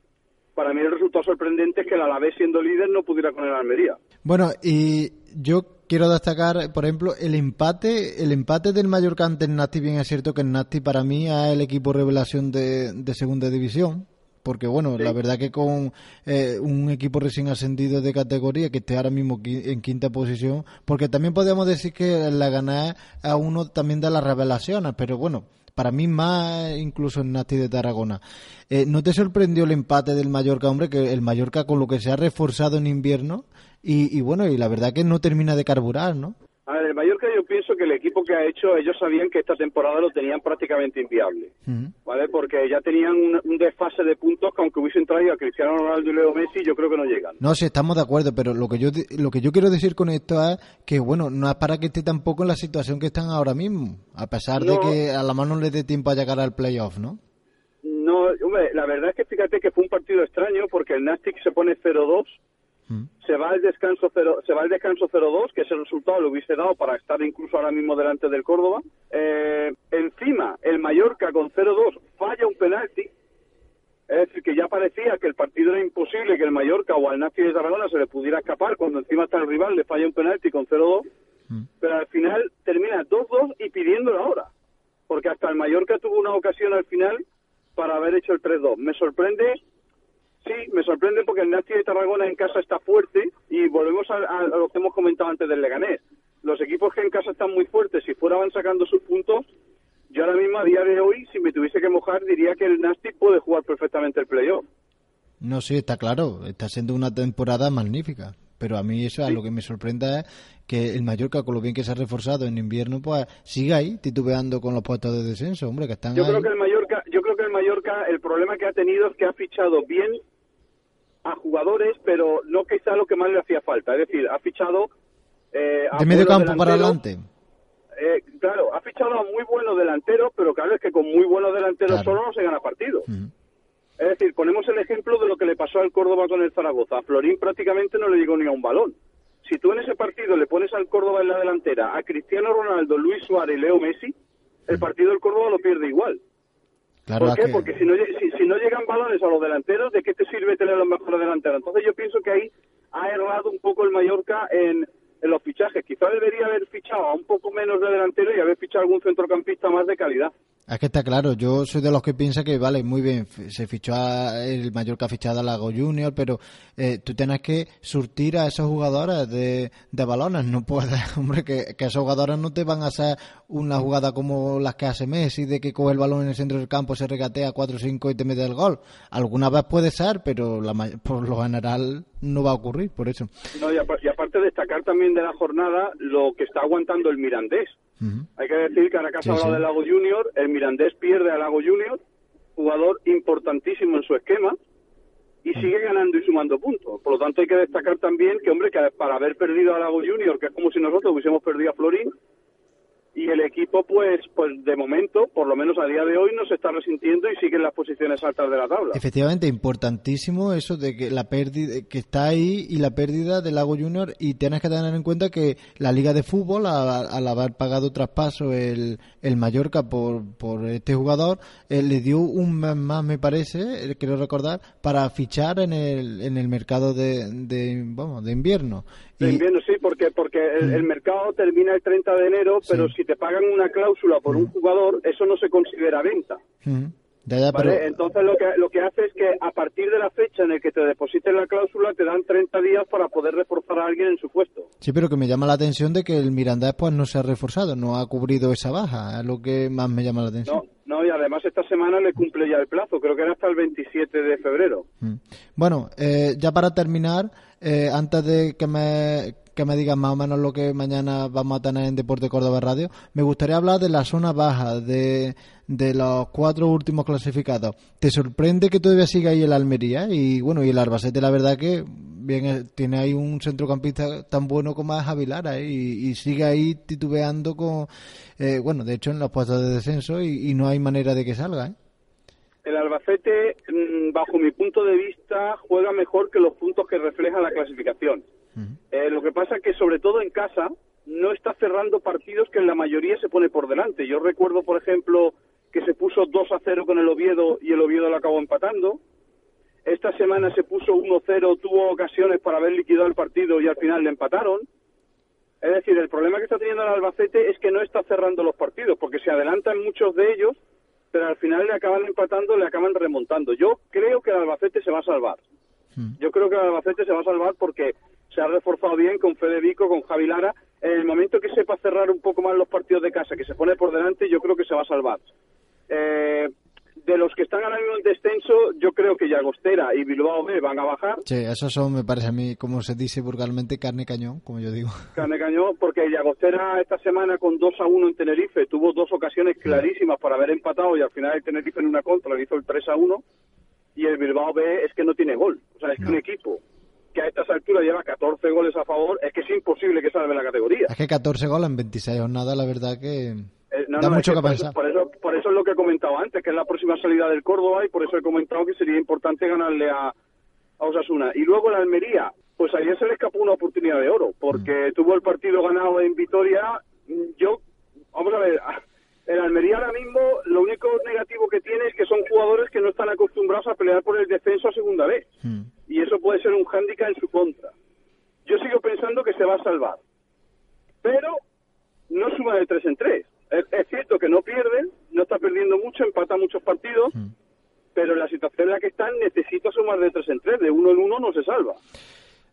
para mí el resultado sorprendente es que el Alavés siendo líder no pudiera con el Almería. Bueno, y yo quiero destacar, por ejemplo, el empate, el empate del Mallorca ante el Nasti, bien es cierto que el Nasti para mí es el equipo revelación de, de segunda división, porque bueno, la verdad que con eh, un equipo recién ascendido de categoría que esté ahora mismo en quinta posición, porque también podríamos decir que la ganar a uno también de las revelaciones, pero bueno, para mí más incluso en Nasti de Tarragona. Eh, ¿No te sorprendió el empate del Mallorca, hombre? Que el Mallorca con lo que se ha reforzado en invierno y, y bueno, y la verdad que no termina de carburar, ¿no? A ver, el Mallorca yo pienso que el equipo que ha hecho, ellos sabían que esta temporada lo tenían prácticamente inviable, ¿vale? Porque ya tenían un, un desfase de puntos que aunque hubiesen traído a Cristiano Ronaldo y Leo Messi, yo creo que no llegan. No, sí, estamos de acuerdo, pero lo que yo lo que yo quiero decir con esto es que, bueno, no es para que esté tampoco en la situación que están ahora mismo, a pesar de No. que a la mano le dé tiempo a llegar al playoff, ¿no? No, hombre, la verdad es que fíjate que fue un partido extraño porque el Nastic se pone 0-2, se va al descanso 0, se va al descanso 0-2, que ese resultado lo hubiese dado para estar incluso ahora mismo delante del Córdoba. Eh, encima, el Mallorca con 0-2 falla un penalti. Es decir, que ya parecía que el partido era imposible que el Mallorca o al Nastic de Tarragona se le pudiera escapar cuando encima está el rival, le falla un penalti con 0-2. Pero al final termina 2-2 y pidiendo la hora. Porque hasta el Mallorca tuvo una ocasión al final para haber hecho el 3-2. Me sorprende, sí, me sorprende porque el Nasti de Tarragona en casa está fuerte y volvemos a, a lo que hemos comentado antes del Leganés. Los equipos que en casa están muy fuertes, si fuera van sacando sus puntos, yo ahora mismo a día de hoy, si me tuviese que mojar, diría que el Nasti puede jugar perfectamente el playoff. No, sí, está claro, está siendo una temporada magnífica. Pero a mí eso, a lo que me sorprende es que el Mallorca, con lo bien que se ha reforzado en invierno, pues sigue ahí titubeando con los puestos de descenso, hombre, que están Yo ahí. creo que el Mallorca, yo creo que el Mallorca, el problema que ha tenido es que ha fichado bien a jugadores, pero no quizá lo que más le hacía falta. Es decir, ha fichado eh, a De medio campo para adelante. eh, claro, ha fichado a muy buenos delanteros, pero claro, es que con muy buenos delanteros Claro. solo no se gana partido. Es decir, ponemos el ejemplo de lo que le pasó al Córdoba con el Zaragoza. A Florín prácticamente no le llegó ni a un balón. Si tú en ese partido le pones al Córdoba en la delantera a Cristiano Ronaldo, Luis Suárez y Leo Messi, el partido del Córdoba lo pierde igual. Claro, ¿Por qué? que- Porque si no, si, si no llegan balones a los delanteros, ¿de qué te sirve tener los mejores delanteros? Entonces yo pienso que ahí ha errado un poco el Mallorca en, en los fichajes. Quizá debería haber fichado a un poco menos de delantero y haber fichado algún centrocampista más de calidad. Es que está claro, yo soy de los que piensa que, vale, muy bien, se fichó a el Mallorca ha fichado a Lago Junior, pero eh, tú tienes que surtir a esos jugadores de, de balones. No puedes, hombre, que, que esos jugadores no te van a hacer una jugada como las que hace Messi, de que coge el balón en el centro del campo, se regatea 4 o 5 y te mete el gol. Alguna vez puede ser, pero la, por lo general no va a ocurrir, por eso. No, y aparte destacar también de la jornada lo que está aguantando el Mirandés. Hay que decir que ahora que has Sí, hablado sí. del Lago Junior, el Mirandés pierde al Lago Junior, jugador importantísimo en su esquema, y sigue ganando y sumando puntos. Por lo tanto, hay que destacar también que, hombre, que para haber perdido al Lago Junior, que es como si nosotros hubiésemos perdido a Florín, y el equipo, pues, pues de momento, por lo menos a día de hoy, no se está resintiendo y sigue en las posiciones altas de la tabla. Efectivamente, importantísimo eso de que la pérdida que está ahí y la pérdida del Lago Junior y tienes que tener en cuenta que la Liga de Fútbol al haber pagado traspaso el, el Mallorca por, por este jugador eh, le dio un mes más me parece, eh, quiero recordar, para fichar en el, en el mercado de, de, vamos, de invierno. De Y- invierno, sí, porque, porque el, el mercado termina el 30 de enero, pero Sí. si te pagan una cláusula por un jugador, eso no se considera venta. Ujú. Ya, ya, ¿vale? pero- Entonces lo que, lo que hace es que a partir de la fecha en el que te depositen la cláusula te dan 30 días para poder reforzar a alguien en su puesto. Sí, pero que me llama la atención de que el Mirandés pues no se ha reforzado, no ha cubrido esa baja, es lo que más me llama la atención. No, no, y además esta semana le cumple ya el plazo, creo que era hasta el 27 de febrero. Mm. Bueno, eh, ya para terminar, eh, antes de que me, que me digas más o menos lo que mañana vamos a tener en Deporte Córdoba Radio, me gustaría hablar de la zona baja, de, de los cuatro últimos clasificados. ¿Te sorprende que todavía siga ahí el Almería? Y bueno, y el Albacete, la verdad que bien eh, tiene ahí un centrocampista tan bueno como es Avilara ¿eh? y, y sigue ahí titubeando con, eh, bueno, de hecho en los puestos de descenso y no hay manera de que salga. ¿eh? El Albacete, mm, bajo mi punto de vista, juega mejor que los puntos que refleja la clasificación. Eh, lo que pasa es que, sobre todo en casa, no está cerrando partidos que en la mayoría se pone por delante. Yo recuerdo, por ejemplo, que se puso 2 a 0 con el Oviedo y el Oviedo lo acabó empatando. Esta semana se puso 1-0, tuvo ocasiones para haber liquidado el partido y al final le empataron. Es decir, el problema que está teniendo el Albacete es que no está cerrando los partidos, porque se adelantan muchos de ellos, pero al final le acaban empatando, le acaban remontando. Yo creo que el Albacete se va a salvar. Yo creo que el Albacete se va a salvar porque se ha reforzado bien con Federico, con Javi Lara. En el momento que sepa cerrar un poco más los partidos de casa, que se pone por delante, yo creo que se va a salvar. Eh, de los que están ahora mismo en descenso, yo creo que Llagostera y Bilbao B van a bajar. Sí, esos son, me parece a mí, como se dice vulgarmente, carne cañón, como yo digo. Carne Cañón, porque Llagostera esta semana con 2 a 1 en Tenerife tuvo dos ocasiones clarísimas para haber empatado y al final el Tenerife en una contra le hizo el 3 a 1 y el Bilbao B es que no tiene gol. O sea, es que un equipo que a estas alturas lleva 14 goles a favor, es que es imposible que salve la categoría. Es que 14 goles en 26 jornadas, la verdad que Eh, no, da no, es mucho que, pensar. Por, eso, por eso es lo que he comentado antes, que es la próxima salida del Córdoba y por eso he comentado que sería importante ganarle a, a Osasuna. Y luego la Almería, pues ayer se le escapó una oportunidad de oro, porque tuvo el partido ganado en Vitoria. Yo, vamos a ver, el Almería ahora mismo lo único negativo que tiene es que son jugadores que no están acostumbrados a pelear por el descenso a segunda vez. Mm. Y eso puede ser un hándicap en su contra. Yo sigo pensando que se va a salvar. Pero no suma de tres en tres. Es, es cierto que no pierde, no está perdiendo mucho, empata muchos partidos, pero en la situación en la que están necesita sumar de tres en tres. De uno en uno no se salva.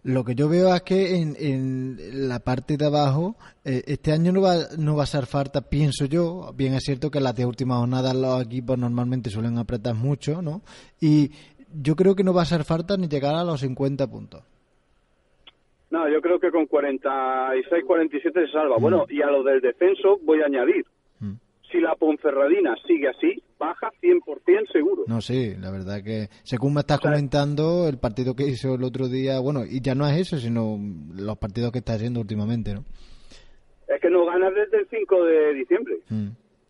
Lo que yo veo es que en, en la parte de abajo, eh, este año no va, no va a ser falta, pienso yo. Bien es cierto que las de últimas jornadas los equipos normalmente suelen apretar mucho, ¿no? Y yo creo que no va a ser falta ni llegar a los 50 puntos. No, yo creo que con 46, 47 se salva. Bueno, y a lo del descenso voy a añadir. Si la Ponferradina sigue así, baja 100% seguro. No, sí, la verdad que según me estás comentando, el partido que hizo el otro día, bueno, y ya no es eso, sino los partidos que está haciendo últimamente, ¿no? Es es que no gana desde el 5 de diciembre. Mm.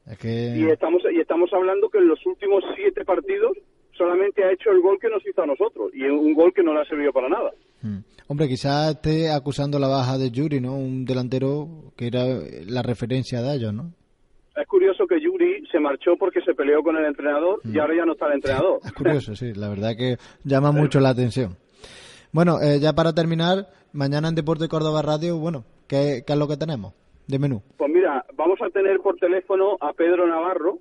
Es que... Y estamos, y estamos hablando que en los últimos siete partidos solamente ha hecho el gol que nos hizo a nosotros. Y un gol que no le ha servido para nada. Mm. Hombre, quizás esté acusando la baja de Yuri, ¿no? Un delantero que era la referencia de ellos, ¿no? Es curioso que Yuri se marchó porque se peleó con el entrenador y ahora ya no está el entrenador. Es curioso, sí. La verdad que llama mucho la atención. Bueno, eh, ya para terminar, mañana en Deporte Córdoba Radio, bueno, ¿qué, qué es lo que tenemos de menú? Pues mira, vamos a tener por teléfono a Pedro Navarro.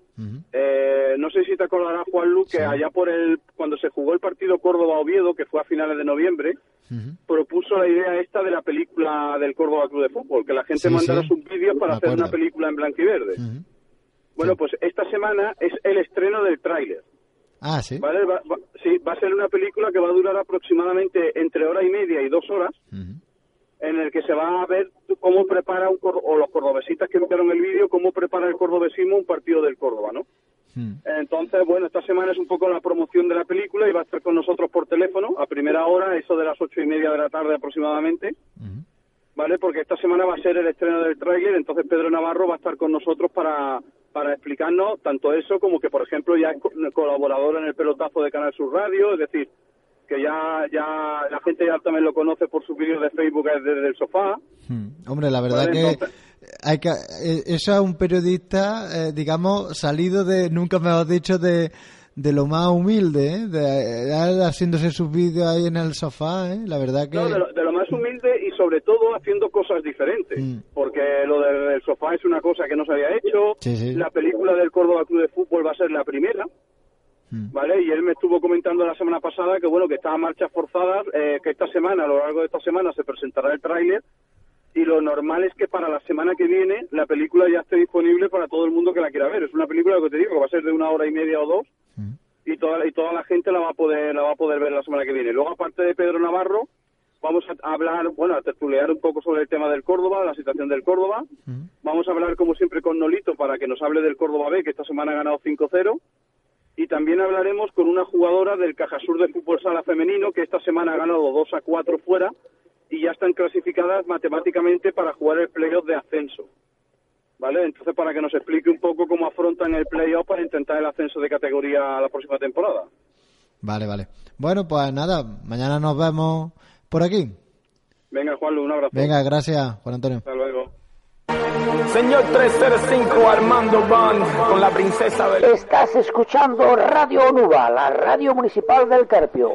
Eh, no sé si te acordarás, Juan Lu, que Sí. allá por el cuando se jugó el partido Córdoba-Oviedo, que fue a finales de noviembre, Propuso la idea esta de la película del Córdoba Club de Fútbol, que la gente Sí, mandara sí. sus vídeos para Me hacer una película en blanco y verde. Bueno, pues esta semana es el estreno del tráiler. Ah, sí. ¿vale? Va, va- sí, va a ser una película que va a durar aproximadamente entre hora y media y dos horas, en el que se va a ver cómo prepara un o los cordobesistas que enviaron el vídeo, cómo prepara el cordobesismo un partido del Córdoba, ¿no? Mm. Entonces, bueno, esta semana es un poco la promoción de la película y va a estar con nosotros por teléfono a primera hora, eso de las ocho y media de la tarde aproximadamente, Ujú. ¿vale? Porque esta semana va a ser el estreno del tráiler, entonces Pedro Navarro va a estar con nosotros para, para explicarnos tanto eso como que, por ejemplo, ya es co- colaborador en el pelotazo de Canal Sur Radio, es decir, que ya, ya la gente ya también lo conoce por sus vídeos de Facebook desde el sofá. Mm. Hombre, la verdad Vale, que entonces- hay que eh, eso es un periodista, eh, digamos, salido de, nunca me has dicho, de, de lo más humilde, ¿eh? de, eh, haciéndose sus vídeos ahí en el sofá, ¿eh? la verdad que... No, de lo, de lo más humilde y sobre todo haciendo cosas diferentes. Mm. Porque lo del, sofá es una cosa que no se había hecho. Sí, sí. La película del Córdoba Club de Fútbol va a ser la primera. Mm. ¿Vale? Y él me estuvo comentando la semana pasada que, bueno, que está a marchas forzadas, eh, que esta semana, a lo largo de esta semana, se presentará el tráiler. Y lo normal es que para la semana que viene la película ya esté disponible para todo el mundo que la quiera ver. Es una película que te digo que va a ser de una hora y media o dos Mm. y toda y toda la gente la va a poder la va a poder ver la semana que viene. Luego aparte de Pedro Navarro vamos a hablar, bueno, a tertulear un poco sobre el tema del Córdoba, la situación del Córdoba. Mm. Vamos a hablar como siempre con Nolito para que nos hable del Córdoba B, que esta semana ha ganado 5-0. Y también hablaremos con una jugadora del Cajasur de Fútbol Sala Femenino, que esta semana ha ganado 2 a 4 fuera y ya están clasificadas matemáticamente para jugar el playoff de ascenso. ¿Vale? Entonces, para que nos explique un poco cómo afrontan el playoff para intentar el ascenso de categoría la próxima temporada. Vale, vale. Bueno, pues nada, mañana nos vemos por aquí. Venga, Juanlu, un abrazo. Venga, gracias, Juan Antonio. Hasta luego. Señor 305 Armando Van con la princesa del... Estás escuchando Radio Onuba, la radio municipal del Carpio.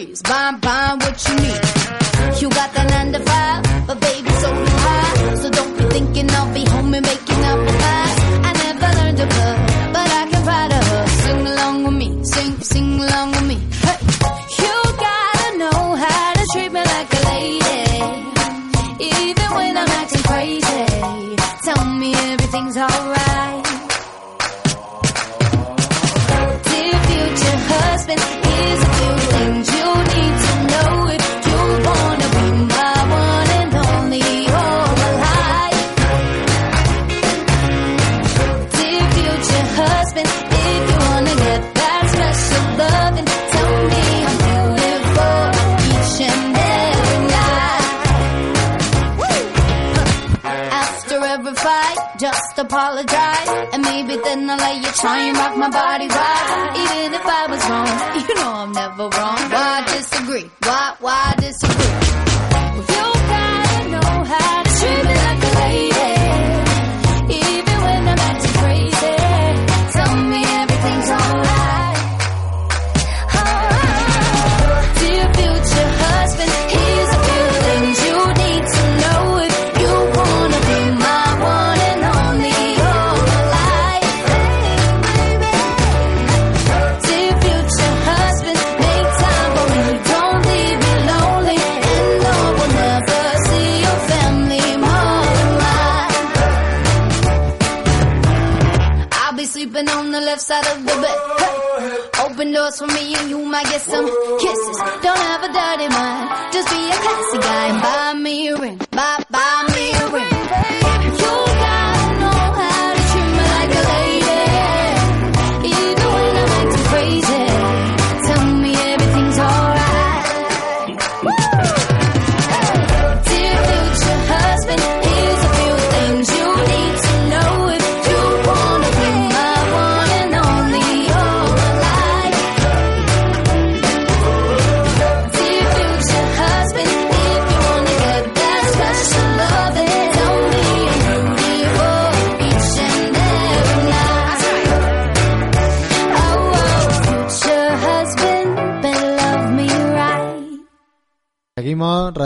groceries, buying, buying what you need. You got that apologize. And maybe then I'll let you try and rock my body right. Even if I was wrong, you know I'm never wrong. Why disagree? Why, why disagree?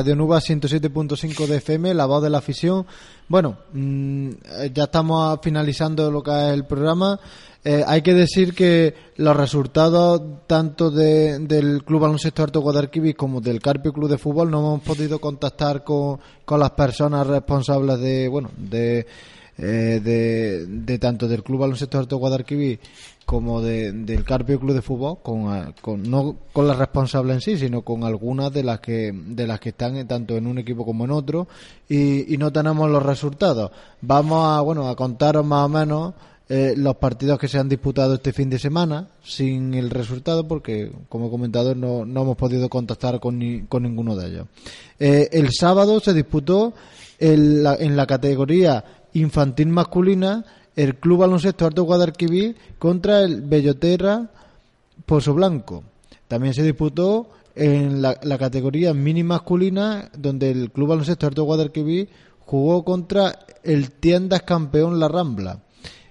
Radio Nuba 107.5 de FM, la voz de la afición. Bueno, mm, ya estamos finalizando lo que es el programa. Eh, hay que decir que los resultados tanto de- del Club Baloncesto Alto Guadalquivir como del Carpio Club de Fútbol no hemos podido contactar con, con las personas responsables de, bueno, de, eh, de, tanto del Club Baloncesto Alto Guadalquivir como de- del Carpio Club de Fútbol, con, con- no con las responsables en sí, sino con algunas de las que de las que están tanto en un equipo como en otro y, no tenemos los resultados. Vamos a bueno a contaros más o menos eh, los partidos que se han disputado este fin de semana sin el resultado porque como he comentado no, no hemos podido contactar con, ni- con ninguno de ellos. Eh, el sábado se disputó en la, en la categoría infantil masculina el Club Baloncesto Alto Guadalquivir contra el Belloterra Pozo Blanco. También se disputó en la, categoría mini masculina donde el Club Baloncesto Alto Guadalquivir jugó contra el Tiendas Campeón La Rambla.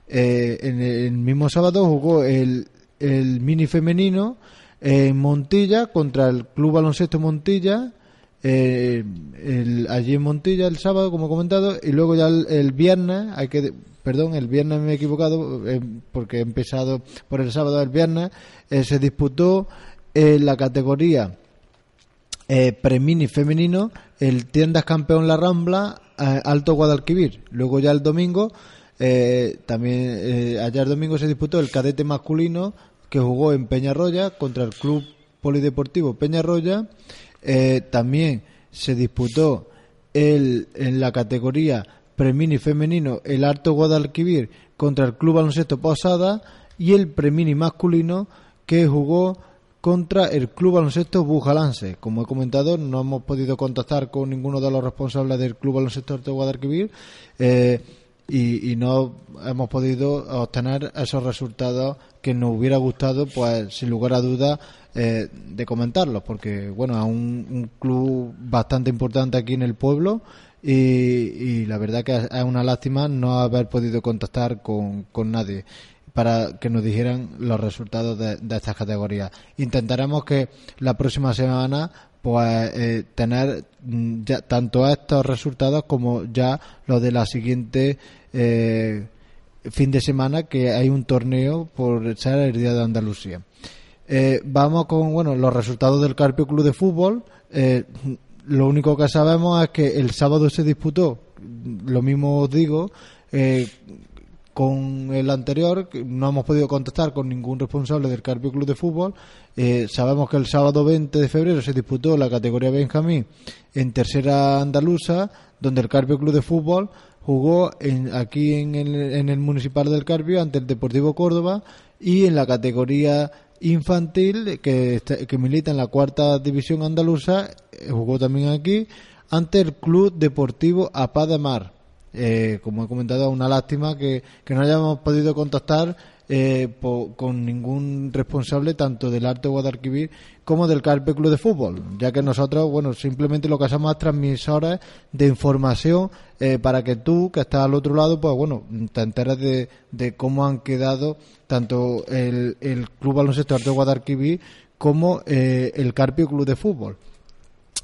Eh, en el mismo sábado jugó el, el mini femenino en Montilla contra el Club Baloncesto Montilla eh, el- allí en Montilla el sábado, como he comentado, y luego ya el, viernes, hay que, perdón, el viernes me he equivocado eh, porque he empezado por el sábado, el viernes eh, se disputó en la categoría eh, premini femenino el tiendas campeón La Rambla Alto Guadalquivir. Luego ya el domingo, también ayer domingo se disputó el cadete masculino que jugó en Peñarroya contra el Club Polideportivo Peñarroya. Eh, también se disputó el, en la categoría premini femenino el Alto Guadalquivir contra el Club Baloncesto Posada y el premini masculino que jugó contra el Club Baloncesto Bujalance. Como he comentado, no hemos podido contactar con ninguno de los responsables del Club Baloncesto Alto Guadalquivir eh, y, y no hemos podido obtener esos resultados que nos hubiera gustado, pues sin lugar a dudas, eh, de comentarlos, porque bueno, es un, un club bastante importante aquí en el pueblo y, y la verdad que es una lástima no haber podido contactar con, con nadie para que nos dijeran los resultados de, de estas categorías. Intentaremos que la próxima semana pues eh, tener mm, ya tanto estos resultados como ya los de la siguiente eh, fin de semana que hay un torneo por ser el día de Andalucía. Eh, vamos con bueno los resultados del Carpio Club de Fútbol. Eh, lo único que sabemos es que el sábado se disputó, lo mismo os digo, con el anterior no hemos podido contactar con ningún responsable del Carpio Club de Fútbol. Eh, sabemos que el sábado 20 de febrero se disputó la categoría Benjamín en tercera andaluza, donde el Carpio Club de Fútbol jugó en, aquí en el, en el municipal del Carpio ante el Deportivo Córdoba y en la categoría infantil que, milita en la cuarta división andaluza eh, jugó también aquí ante el Club Deportivo Apá de Mar. Eh, como he comentado, una lástima que, no hayamos podido contactar eh, con ningún responsable tanto del Arte Guadalquivir como del Carpe Club de Fútbol, ya que nosotros, bueno, simplemente lo que hacemos es transmisores de información eh, para que tú, que estás al otro lado, pues bueno, te enteres de, de cómo han quedado tanto el, el Club Baloncesto Arte Guadalquivir como eh, el Carpio Club de Fútbol.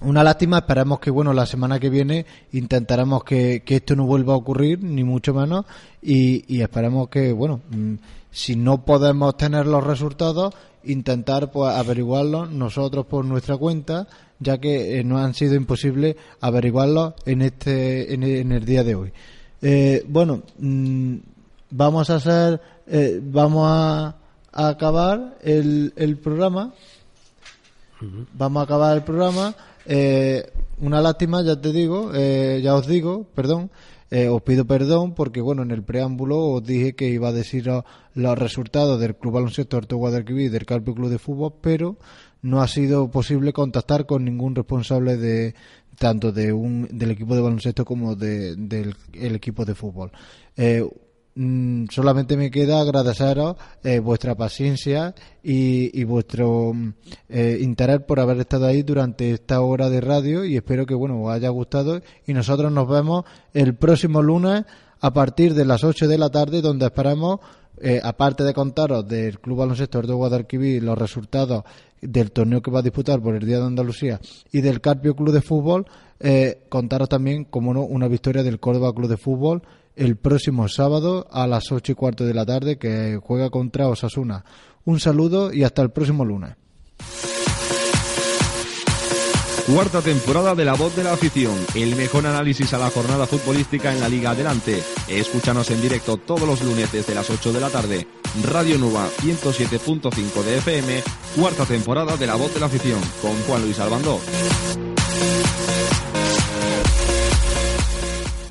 Una lástima, esperamos que bueno la semana que viene intentaremos que, que esto no vuelva a ocurrir, ni mucho menos, y, y esperemos que bueno, mm, si no podemos tener los resultados, intentar pues averiguarlos nosotros por nuestra cuenta, ya que eh, no han sido imposible averiguarlos en este en, en el día de hoy. Eh, bueno, mm, vamos a hacer, eh, vamos a, a acabar el, el programa. Vamos a acabar el programa. Eh, una lástima, ya te digo, eh, ya os digo, perdón, eh, os pido perdón porque, bueno, en el preámbulo os dije que iba a decir los resultados del Club Baloncesto Orto Guadalquivir y del Carpio Club de Fútbol, pero no ha sido posible contactar con ningún responsable de tanto de un, del equipo de baloncesto como de, del el equipo de fútbol. Eh, mm, solamente me queda agradeceros eh, vuestra paciencia y, vuestro mm, eh, interés por haber estado ahí durante esta hora de radio y espero que bueno os haya gustado y nosotros nos vemos el próximo lunes a partir de las 8 de la tarde donde esperamos eh, aparte de contaros del Club Baloncesto de Guadalquivir los resultados del torneo que va a disputar por el Día de Andalucía y del Carpio Club de Fútbol, eh, contaros también, como no, una victoria del Córdoba Club de Fútbol el próximo sábado a las ocho y cuarto de la tarde que juega contra Osasuna. Un saludo y hasta el próximo lunes. Cuarta temporada de La Voz de la Afición, el mejor análisis a la jornada futbolística en la Liga Adelante. Escúchanos en directo todos los lunes desde las 8 de la tarde. Radio Nuba 107.5 de FM, cuarta temporada de La Voz de la Afición, con Juan Luis Albandó.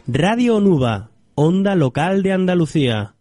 Radio Nuba, onda local de Andalucía.